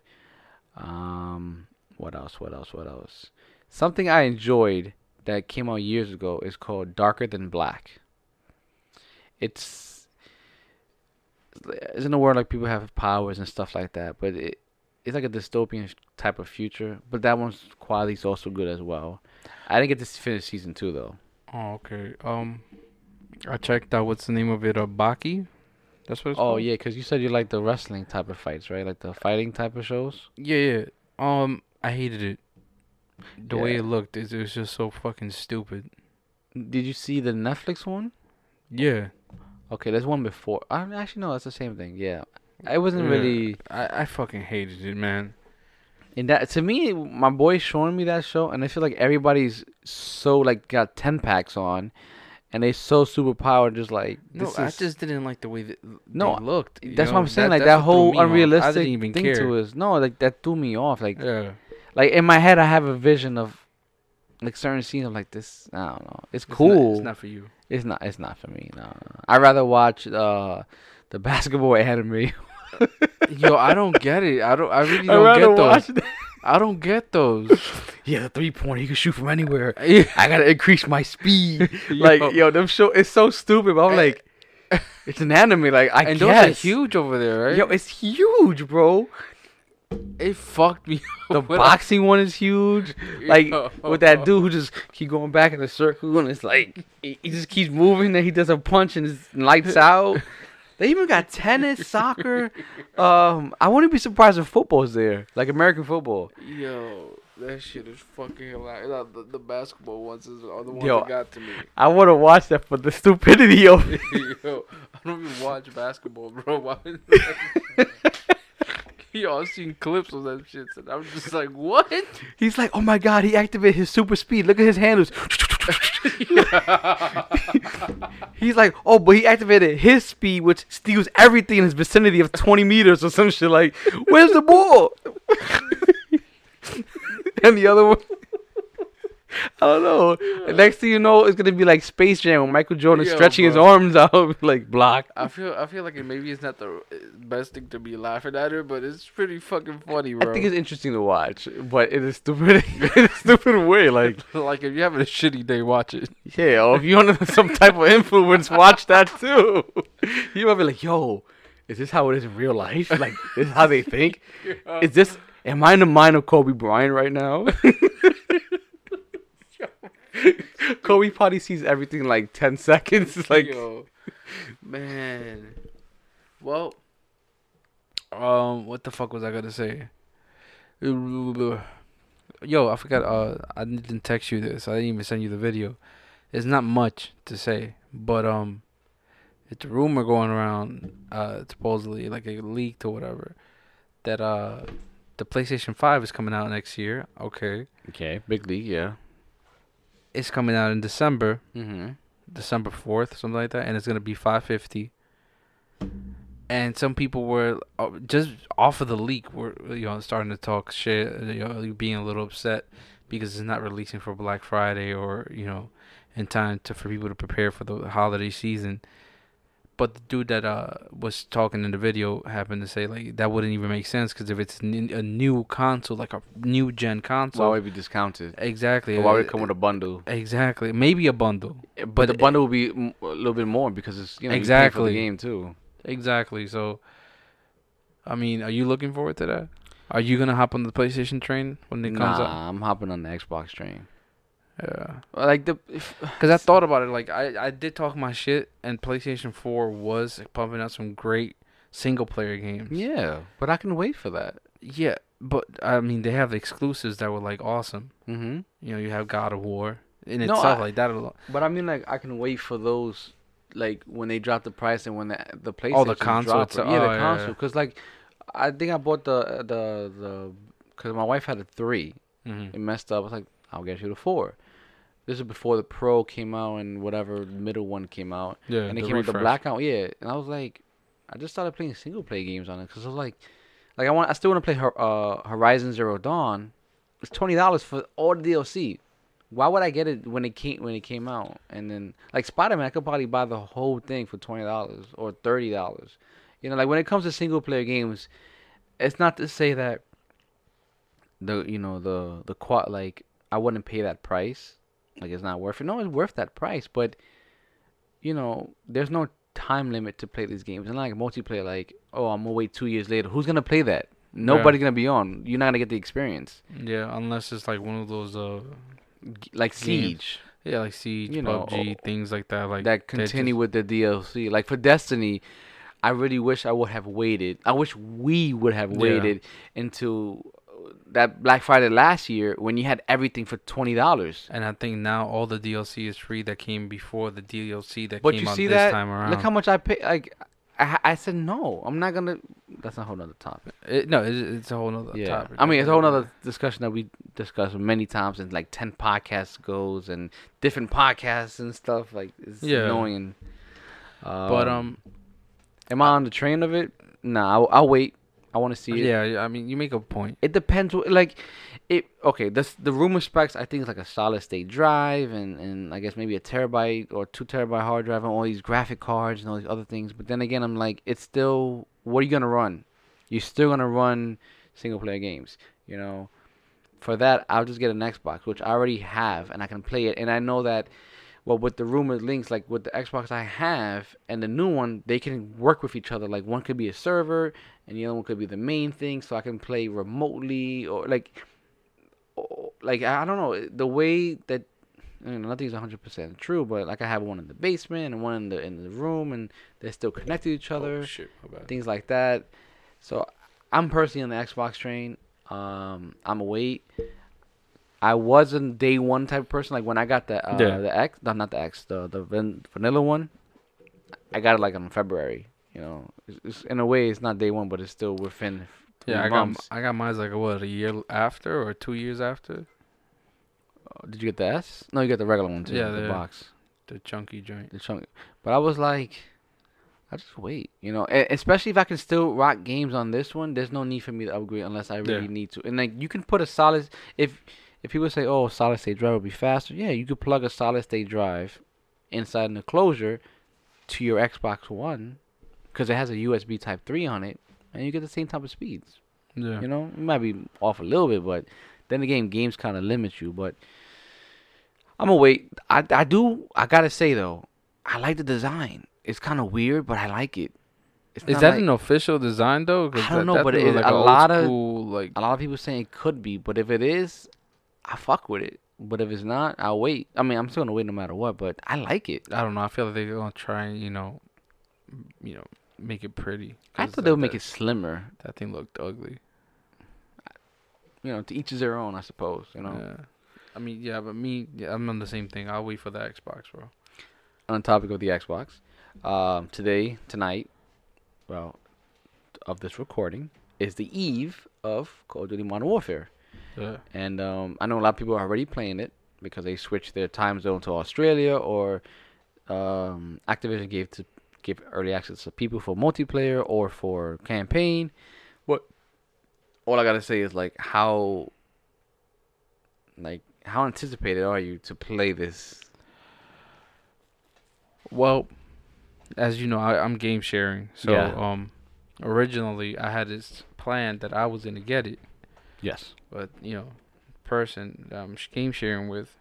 S1: Um, what else? What else? What else? Something I enjoyed that came out years ago is called Darker Than Black. It's it's in a world like people have powers and stuff like that, but it it's like a dystopian type of future. But that one's quality is also good as well. I didn't get to finish season two though.
S2: Oh, okay. Um, I checked out. What's the name of it? Uh, Baki. That's what it's
S1: Oh
S2: called.
S1: yeah, because you said you like the wrestling type of fights, right? Like the fighting type of shows.
S2: Yeah, yeah. Um, I hated it. The way it looked, it, it was just so fucking stupid.
S1: Did you see the Netflix one?
S2: Yeah.
S1: Okay, there's one before. I actually no, that's the same thing. Yeah, it wasn't
S2: Yeah.
S1: really
S2: I, I fucking hated it, man.
S1: And that. To me, my boy showing me that show, and I feel like everybody's so like got ten packs on, and they so super powered, just like
S2: No,
S1: this
S2: I just didn't like the way that
S1: No,
S2: they looked.
S1: That's what? I'm saying. like that whole
S2: me off. I
S1: unrealistic thing
S2: care.
S1: to us. No, like that threw me off. Like,
S2: Yeah.
S1: Like in my head, I have a vision of like certain scenes. I'm like, this. I don't know. It's
S2: It's not-
S1: cool.
S2: It's not for you.
S1: It's not. It's not for me. No, no, no. I'd rather watch uh the basketball anime.
S2: Yo, I don't get it. I don't. I really don't get those.
S1: watch that.
S2: I don't get those.
S1: Yeah, the three pointer. He can shoot from anywhere. I gotta increase my speed. like,
S2: Yo.
S1: yo, them show. It's so stupid. But I'm like, it's an anime. Like, I
S2: and
S1: guess.
S2: those are huge over there, right?
S1: Yo, it's huge, bro.
S2: It fucked me.
S1: The boxing one is huge. Like
S2: Yo.
S1: with that dude who just keep going back in the circle and it's like he, he just keeps moving and he does a punch and it's lights out they even got tennis soccer um i wouldn't be surprised if football's there like american football
S2: Yo, that shit is fucking hilarious. The, the basketball ones is, are the ones
S1: Yo,
S2: that got to me.
S1: i want to watch that for the stupidity of it
S2: Yo, I don't even watch basketball, bro. Why I've seen clips of that shit, and I'm just like, what?
S1: He's like, oh my god, he activated his super speed. Look at his handles. He's like, oh, but he activated his speed, which steals everything in his vicinity of 20 meters or some shit. Like, where's the ball? and the other one, I don't know. And Next thing you know, it's gonna be like Space Jam with Michael Jordan
S2: Yo,
S1: stretching his arms out, like block.
S2: I feel I feel like it maybe it's not the uh, best thing to be laughing at her, but it's pretty fucking funny, bro.
S1: I think it's interesting to watch, but it is stupid in a stupid way. Like,
S2: like if you're having a shitty day, watch it.
S1: yeah, or if you're under some type of influence, watch that too. You might be like, yo, is this how it is in real life? Like, this is how they think? Is this, am I in the mind of Kobe Bryant right now? Kobe probably sees everything in like 10 seconds. It's like,
S2: Yo, man. Well, um, what the fuck was I gonna say? Yo, I forgot. Uh, I didn't text you this. I didn't even send you the video. It's not much to say, but um, it's a rumor going around. Uh, supposedly like a leaked or whatever, that uh, the PlayStation Five is coming out next year. Okay,
S1: okay, big league, yeah.
S2: It's coming out in December.
S1: Mm-hmm.
S2: December 4th, something like that, and it's going to be 550. And some people were uh, just off of the leak were you know starting to talk shit, you know, being a little upset because it's not releasing for Black Friday or, you know, in time to for people to prepare for the holiday season. But the dude that uh was talking in the video happened to say like that wouldn't even make sense because if it's n- a new console, like a new gen console,
S1: Why would it be discounted?
S2: exactly.
S1: Or why would it come with a bundle?
S2: Exactly, maybe a bundle.
S1: But,
S2: but
S1: the bundle will be m- a little bit more because it's you know you pay for
S2: Exactly.
S1: the game too.
S2: Exactly. So, I mean, are you looking forward to that? Are you gonna hop on the PlayStation train when it comes
S1: nah,
S2: out?
S1: I'm hopping on the Xbox train.
S2: Yeah.
S1: Like the
S2: Cause I thought about it. Like I, I did talk my shit, and PlayStation Four was pumping out some great single player games.
S1: yeah, but I can wait for that.
S2: Yeah, but I mean, they have exclusives that were like awesome.
S1: Mm-hmm.
S2: You know, you have God of War in
S1: No,
S2: itself,
S1: I-
S2: like that alone.
S1: But I mean, like I can wait for those, like when they drop the price and when the the PlayStation
S2: Oh, the console
S1: yeah,
S2: Oh,
S1: the
S2: yeah,
S1: console.
S2: yeah.
S1: Because like, I think I bought the the the because my wife had a three.
S2: Mm-hmm.
S1: It messed up. I was like, I'll get you the four. This is before the Pro came out and whatever middle one came out.
S2: Yeah,
S1: and it came with the
S2: refresh.
S1: blackout. Yeah, and I was like, I just started playing single play games on it because I was like, like I want, I still want to play uh, Horizon Zero Dawn. It's twenty dollars for all the DLC. Why would I get it when it came when it came out? And then like Spider Man, I could probably buy the whole thing for twenty dollars or thirty dollars. You know, like when it comes to single player games, it's not to say that the you know the the quad like I wouldn't pay that price. Like it's not worth it. No, it's worth that price, but you know, there's no time limit to play these games. And like multiplayer, like, oh, I'm gonna wait two years later. Who's gonna play that? Nobody's gonna be on. You're not gonna get the experience.
S2: Yeah, unless it's like one of those uh,
S1: Like
S2: Games.
S1: Siege,
S2: yeah, like Siege,
S1: You know,
S2: PUBG, things like that. Like
S1: that continue
S2: just-
S1: with the DLC. Like for Destiny, I really wish I would have waited. I wish we would have
S2: Yeah.
S1: waited until that Black Friday last year when you had everything for twenty dollars.
S2: And I think now all the DLC is free that came before the DLC that
S1: But
S2: came
S1: you
S2: out
S1: see
S2: this
S1: that?
S2: time around.
S1: Look how much I pay. Like, I, I said no. I'm not gonna. That's a whole nother topic.
S2: It, no, it's, it's a whole nother
S1: Yeah,
S2: topic.
S1: I mean it's a whole nother discussion that we discussed many times and like ten podcasts goes and different podcasts and stuff. Like it's
S2: Yeah.
S1: annoying.
S2: But um,
S1: am I on the train of it? Nah, I'll, I'll wait. I want to see it.
S2: yeah, yeah, I mean you make a point.
S1: It depends. Like, it okay. This the rumor specs. I think it's like a solid state drive and and I guess maybe a terabyte or two terabyte hard drive and all these graphic cards and all these other things. But then again, I'm like, it's still. What are you gonna run? You're still gonna run single player games. You know. For that, I'll just get an Xbox, which I already have, and I can play it. And I know that, well, with the rumored links, like with the Xbox I have and the new one, they can work with each other. Like one could be a server, and the other one could be the main thing, so I can play remotely or like, or, like I don't know the way that. You know, nothing's hundred percent true, but like I have one in the basement and one in the in the room, and they're still connected to each other
S2: Oh, shit,
S1: things like that. So I'm personally on the Xbox train. Um, I'm a wait. I wasn't day one type of person. Like when I got the uh,
S2: Yeah.
S1: the X, no, not the X, the the van- vanilla one. I got it like in February. You know, it's, it's, in a way, it's not day one, but it's still within
S2: Yeah, I got. I got mine like what a year after or two years after
S1: Oh, Did you get the S? No, you got the regular one too.
S2: Yeah,
S1: the
S2: the-
S1: box,
S2: the chunky joint.
S1: the chunk. But I was like, I just wait, you know. Especially if I can still rock games on this one, there's no need for me to upgrade unless I really
S2: Yeah.
S1: need to. And like, you can put a solid if if people say, oh, solid state drive will be faster. Yeah, you could plug a solid state drive inside an enclosure to your Xbox One because it has a USB Type Three on it, and you get the same type of speeds.
S2: Yeah.
S1: You know, it might be off a little bit, but then again, games kind of limit you. But I'm gonna wait. I I do. I gotta say though, I like the design. It's kind of weird, but I like it. It's
S2: Is that
S1: like-
S2: an official design though?
S1: I don't
S2: that-
S1: know,
S2: that
S1: but it-
S2: was like
S1: a lot of-
S2: like
S1: a lot of people saying it could be, but if it is, I fuck with it. But if it's not, I'll wait. I mean, I'm still gonna wait no matter what. But I like it.
S2: I don't know. I feel like they're gonna try and you know, you know, make it pretty.
S1: I thought they would make it slimmer.
S2: That thing looked ugly.
S1: You know, to each is their own, I suppose. You know.
S2: Yeah. I mean, yeah, but me, yeah, I'm on the same thing. I'll wait for the Xbox, bro.
S1: on topic of the Xbox, um, today, tonight, well, of this recording, is the eve of Call of Duty Modern Warfare.
S2: Yeah.
S1: And um, I know a lot of people are already playing it because they switched their time zone to Australia or um, Activision gave to give early access to people for multiplayer or for campaign. But all I gotta say is like how like how anticipated are you to play this?
S2: Well, as you know, I, I'm game sharing. So,
S1: Yeah.
S2: um, originally I had this plan that I was gonna get it,
S1: Yes.
S2: but you know, person um game sharing with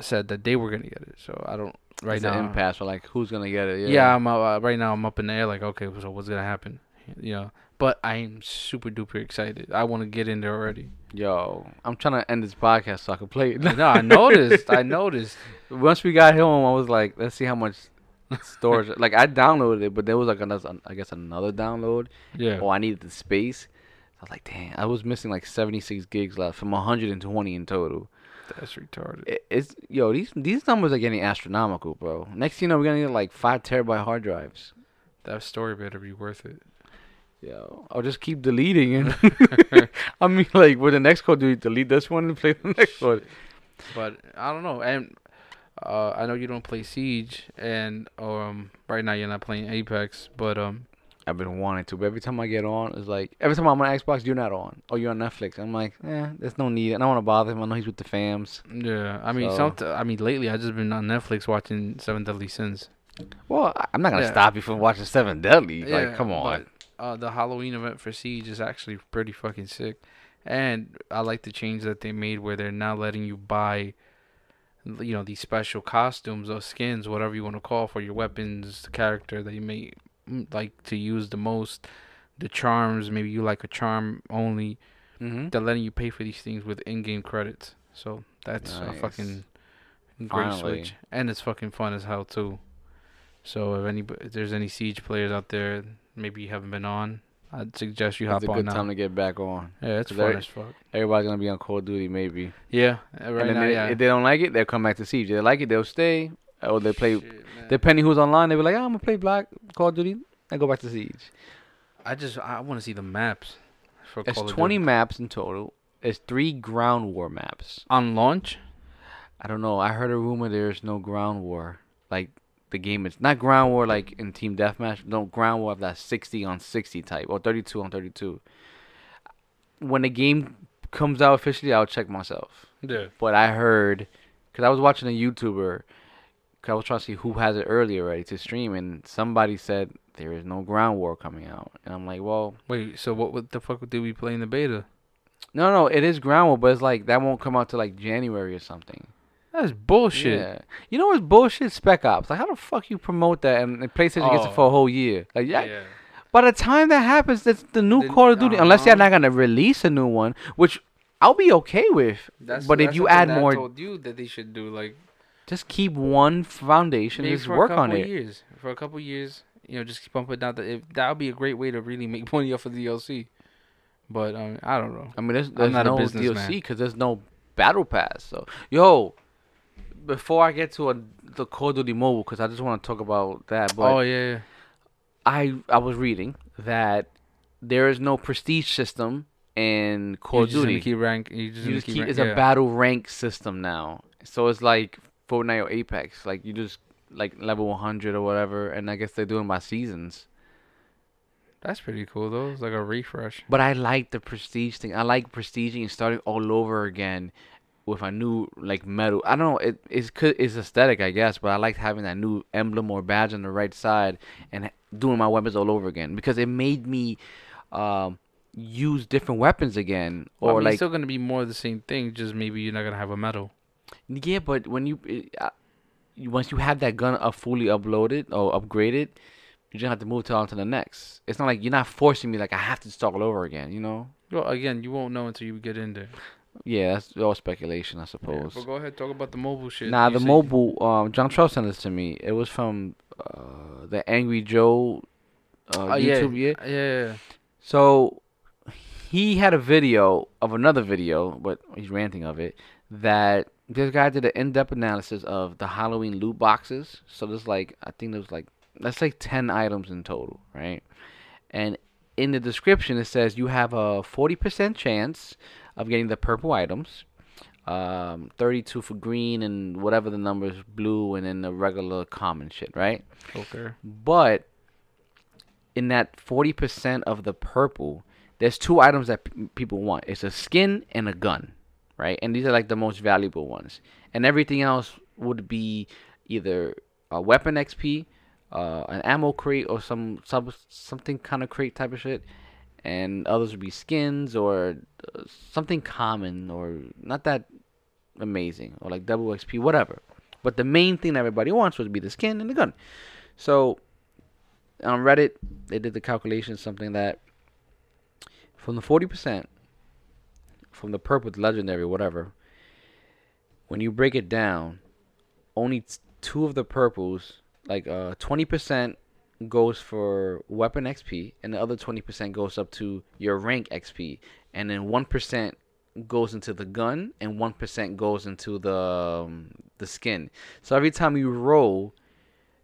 S2: said that they were gonna get it. So I don't right
S1: It's
S2: now.
S1: an impasse for like who's gonna get it.
S2: Yeah, I'm uh, right now. I'm up in the air. Like, okay, so what's gonna happen? You know, but I'm super duper excited. I want to get in there already.
S1: Yo, I'm trying to end this podcast so I can play it.
S2: no, I noticed. I noticed.
S1: Once we got home, I was like, let's see how much storage. like I downloaded it, but there was like another, I guess another download.
S2: Yeah.
S1: Oh, I needed the space. I was like, damn, I was missing like 76 gigs left from 120 in total.
S2: That's retarded.
S1: It, it's yo, these these numbers are getting astronomical, bro. Next thing you know, we're gonna need like five terabyte hard drives.
S2: That story better be worth it.
S1: Yo, I'll just keep deleting it. I mean, like, with the next code, do you delete this one and play the next one?
S2: But I don't know. And uh, I know you don't play Siege, and um, right now you're not playing Apex. But um,
S1: I've been wanting to, but every time I get on, it's like every time I'm on Xbox, you're not on, or you're on Netflix. I'm like, eh, there's no need. I don't want to bother him. I know he's with the fams.
S2: yeah, I mean,
S1: So-
S2: some. I mean, lately I just been on Netflix watching Seven Deadly Sins.
S1: Well, I'm not gonna
S2: Yeah.
S1: stop you from watching Seven Deadly. like, come on.
S2: But, uh, the Halloween event for Siege is actually pretty fucking sick, and I like the change that they made where they're now letting you buy, you know, these special costumes or skins, whatever you want to call for your weapons, the character that you may like to use the most, the charms. Maybe you like a charm only.
S1: mm-hmm.
S2: They're letting you pay for these things with in-game credits. So that's a fucking great
S1: Finally.
S2: switch, and it's fucking fun as hell too. So if any if there's any Siege players out there, maybe you haven't been on, I'd suggest you
S1: It's
S2: hop
S1: a
S2: on
S1: good
S2: now.
S1: time to get back on.
S2: yeah, it's fun as fuck.
S1: Everybody's gonna be on Call of Duty, maybe.
S2: Yeah, right now,
S1: they-
S2: yeah.
S1: if they don't like it, they'll come back to Siege. If they like it, they'll stay, or they play.
S2: Shit.
S1: Depending who's online, they'll be like, ah, oh, I'm gonna play Black Call of Duty. and go back to Siege.
S2: I just I want to see the maps. For
S1: It's
S2: Call of
S1: 20
S2: Duty.
S1: maps in total. It's three ground war maps.
S2: on launch.
S1: I don't know. I heard a rumor there's no ground war. Like the game is not ground war like in team deathmatch. No ground war of that 60 on 60 type or 32 on 32. When the game comes out officially, I'll check myself.
S2: Yeah.
S1: But I heard because I was watching a YouTuber. 'Cause I was trying to see who has it early already to stream, and somebody said there is no ground war coming out, and I'm like, well,
S2: Wait, so what, what the fuck did we play in the beta?
S1: no, no, it is ground war, but it's like that won't come out till like January or something.
S2: That's bullshit.
S1: Yeah. You know what's bullshit? Spec Ops. Like, how the fuck you promote that and, and PlayStation gets it
S2: Oh.
S1: for a whole year? Like, yeah. By the time that happens, that's the new
S2: Then-
S1: Call of Duty. Unless they're
S2: uh-huh.
S1: not gonna release a new one, which I'll be okay with.
S2: That's,
S1: but if you add
S2: I
S1: more,
S2: told you that they should do like
S1: just keep one foundation and
S2: maybe
S1: just
S2: for
S1: work
S2: a
S1: on
S2: couple
S1: it.
S2: years. For a couple years, you know, just keep on putting out the. That would be a great way to really make money off of DLC. But um, I don't know.
S1: I mean, there's, there's
S2: not a
S1: no. DLC because there's no battle pass. So, yo, before I get to a, the Call of Duty mobile, because I just want to talk about that. But
S2: oh yeah, yeah.
S1: I I was reading that there is no prestige system in Call
S2: you
S1: of Duty.
S2: keep rank. You just,
S1: you just
S2: keep
S1: keep,
S2: rank,
S1: it's
S2: yeah.
S1: a battle rank system now. So it's like Fortnite or Apex. Like you just like level 100 or whatever, and I guess they're doing by seasons.
S2: That's pretty cool though. It's like a refresh.
S1: But I like the prestige thing. I like prestiging and starting all over again with a new like medal. I don't know. It it's co- it's aesthetic, I guess, but I liked having that new emblem or badge on the right side and doing my weapons all over again because it made me um, use different weapons again
S2: Well, I
S1: or
S2: mean,
S1: like
S2: it's still gonna be more of the same thing. Just maybe you're not gonna have a medal.
S1: Yeah, but when you, it, uh, once you have that gun up fully uploaded or upgraded, you just have to move to on to the next. It's not like you're not forcing me like I have to start all over again. You know?
S2: Well, again, you won't know until you get in there.
S1: Yeah, that's all speculation, I
S2: Yeah,
S1: suppose.
S2: but go ahead, talk about the mobile shit.
S1: nah, the mobile. Um, John Trout sent this to me. It was from uh, the Angry Joe uh,
S2: Oh, yeah.
S1: YouTube. Yeah.
S2: Yeah, yeah.
S1: So he had a video of another video, but he's ranting of it. That this guy did an in-depth analysis of the Halloween loot boxes. So there's like I think there's like let's like ten items in total, right? And in the description it says you have a forty percent chance of getting the purple items. Um, 32 for green and whatever the numbers blue, and then the regular common shit, right?
S2: Okay.
S1: But in that 40% of the purple, there's two items that p- people want. It's a skin and a gun, right? And these are like the most valuable ones. And everything else would be either a weapon XP, uh, an ammo crate, or some sub something kind of crate type of shit. And others would be skins or uh, something common or not that amazing or like double XP, whatever. But the main thing everybody wants would be the skin and the gun. So on Reddit, they did the calculation, something that from the forty percent, from the purple legendary, whatever. When you break it down, only two of the purples, like uh, twenty percent, goes for weapon XP, and the other twenty percent goes up to your rank XP, and then one percent goes into the gun, and one percent goes into the um, the skin. So every time you roll,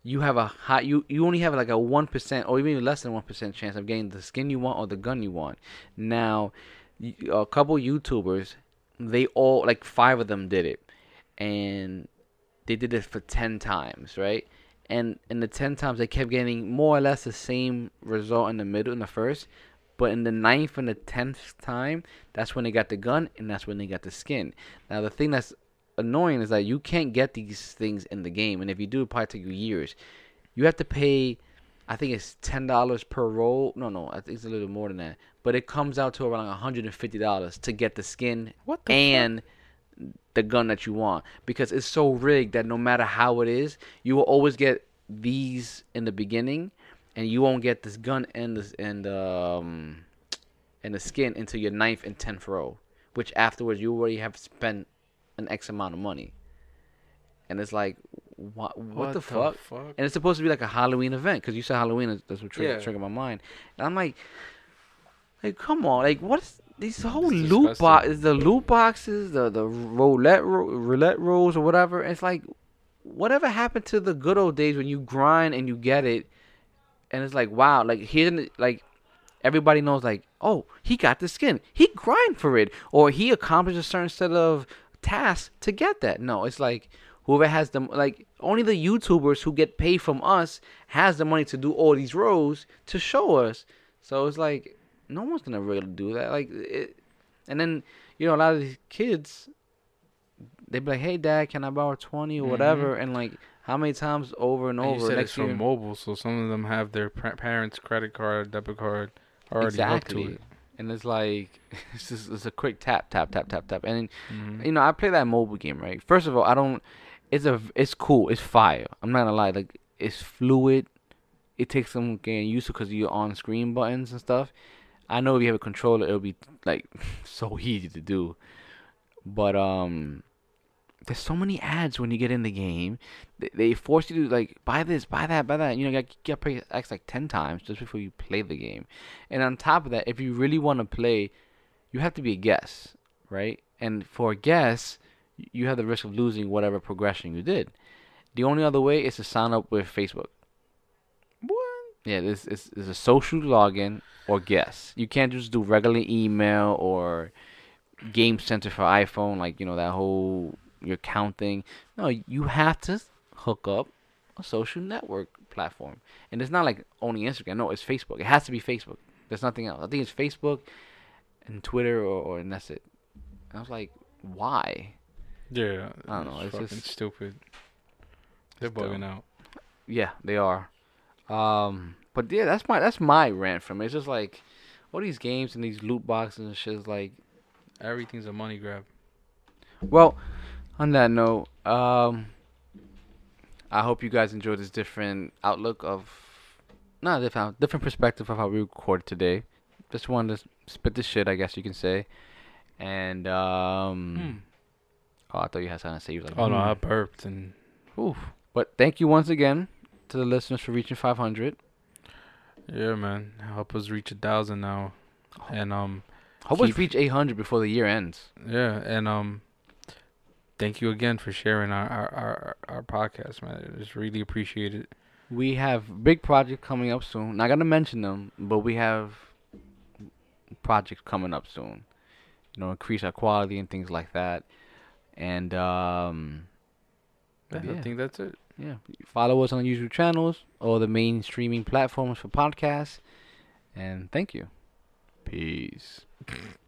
S1: you have a high you you only have like a one percent or even less than one percent chance of getting the skin you want or the gun you want. Now, a couple YouTubers, they all like five of them did it, and they did it for ten times, right? And in the ten times, they kept getting more or less the same result in the middle in the first, but in the ninth and the tenth time, that's when they got the gun and that's when they got the skin. Now the thing that's annoying is that you can't get these things in the game, and if you do, it probably take you years. You have to pay, I think it's ten dollars per roll. No, no, I think it's a little more than that. But it comes out to around hundred and fifty dollars to get the skin
S2: What the
S1: and the gun that you want because it's so rigged that no matter how it is, you will always get these in the beginning, and you won't get this gun and this and um and the skin until your ninth and tenth row, which afterwards you already have spent an X amount of money. And it's like, what? What, the, fuck? And it's supposed to be like a Halloween event because you said Halloween. That's what triggered,
S2: Yeah.
S1: triggered my mind. And I'm like, like, come on, like, what's these whole
S2: It's
S1: loot boxes, the loot boxes, the the roulette ro- roulette rolls or whatever. It's like, whatever happened to the good old days when you grind and you get it, and it's like, wow, like here, like everybody knows, like, oh, he got the skin, he grind for it, or he accomplished a certain set of tasks to get that. No, it's like whoever has the like only the YouTubers who get paid from us has the money to do all these rows to show us. So it's like no one's gonna really do that. Like it, and then you know a lot of these kids, they be like, "Hey, Dad, can I borrow 20 or whatever?" And like how many times over and
S2: And
S1: over
S2: you said
S1: next
S2: it's from
S1: year?
S2: mobile, so some of them have their pa- parents' credit card, debit card already hooked to it.
S1: And it's like it's just it's a quick tap, tap, tap, tap, tap, and
S2: Mhm.
S1: you know, I play that mobile game, right? First of all, I don't. It's a. It's cool. It's fire. I'm not gonna lie. Like it's fluid. It takes some getting used to because you're on screen buttons and stuff. I know if you have a controller, it'll be like so easy to do. But um, there's so many ads when you get in the game. They, they force you to like buy this, buy that, buy that. You know, you get paid X like ten times just before you play the game. And on top of that, if you really want to play, you have to be a guest, right? And for a guest, you have the risk of losing whatever progression you did. The only other way is to sign up with Facebook. Yeah, this is is a social login or guess. You can't just do regular email or Game Center for iPhone, like you know that whole your account thing. No, you have to hook up a social network platform, and it's not like only Instagram. No, it's Facebook. It has to be Facebook. There's nothing else. I think it's Facebook and Twitter, or, or and that's it. And I was like, why?
S2: Yeah.
S1: I don't know, it's
S2: fucking
S1: just-
S2: stupid. They're
S1: It's dumb.
S2: bugging out.
S1: Yeah, they are. Um, but yeah, that's my that's my rant from it. It's just like all these games and these loot boxes and shit is like.
S2: Everything's a money grab.
S1: Well, on that note, um, I hope you guys enjoyed this different outlook of, not different, different perspective of how we recorded today. Just wanted to spit the shit, I guess you can say. And um, oh, I thought you had something to say. You like,
S2: Oh no,
S1: "Hmm."
S2: I burped and
S1: Oof. But thank you once again to the listeners for reaching 500.
S2: yeah, man, help us reach a thousand now, and um,
S1: Hope we
S2: Keep-
S1: reach 800 before the year ends.
S2: yeah, and um, thank you again for sharing our our our, our podcast, man. It's really appreciated.
S1: We have big projects coming up soon. Not gonna mention them, but we have projects coming up soon. You know, increase our quality and things like that. And um,
S2: Yeah,
S1: Yeah.
S2: I think that's it.
S1: Yeah, follow us on YouTube channels or the main streaming platforms for podcasts. And thank you. Peace.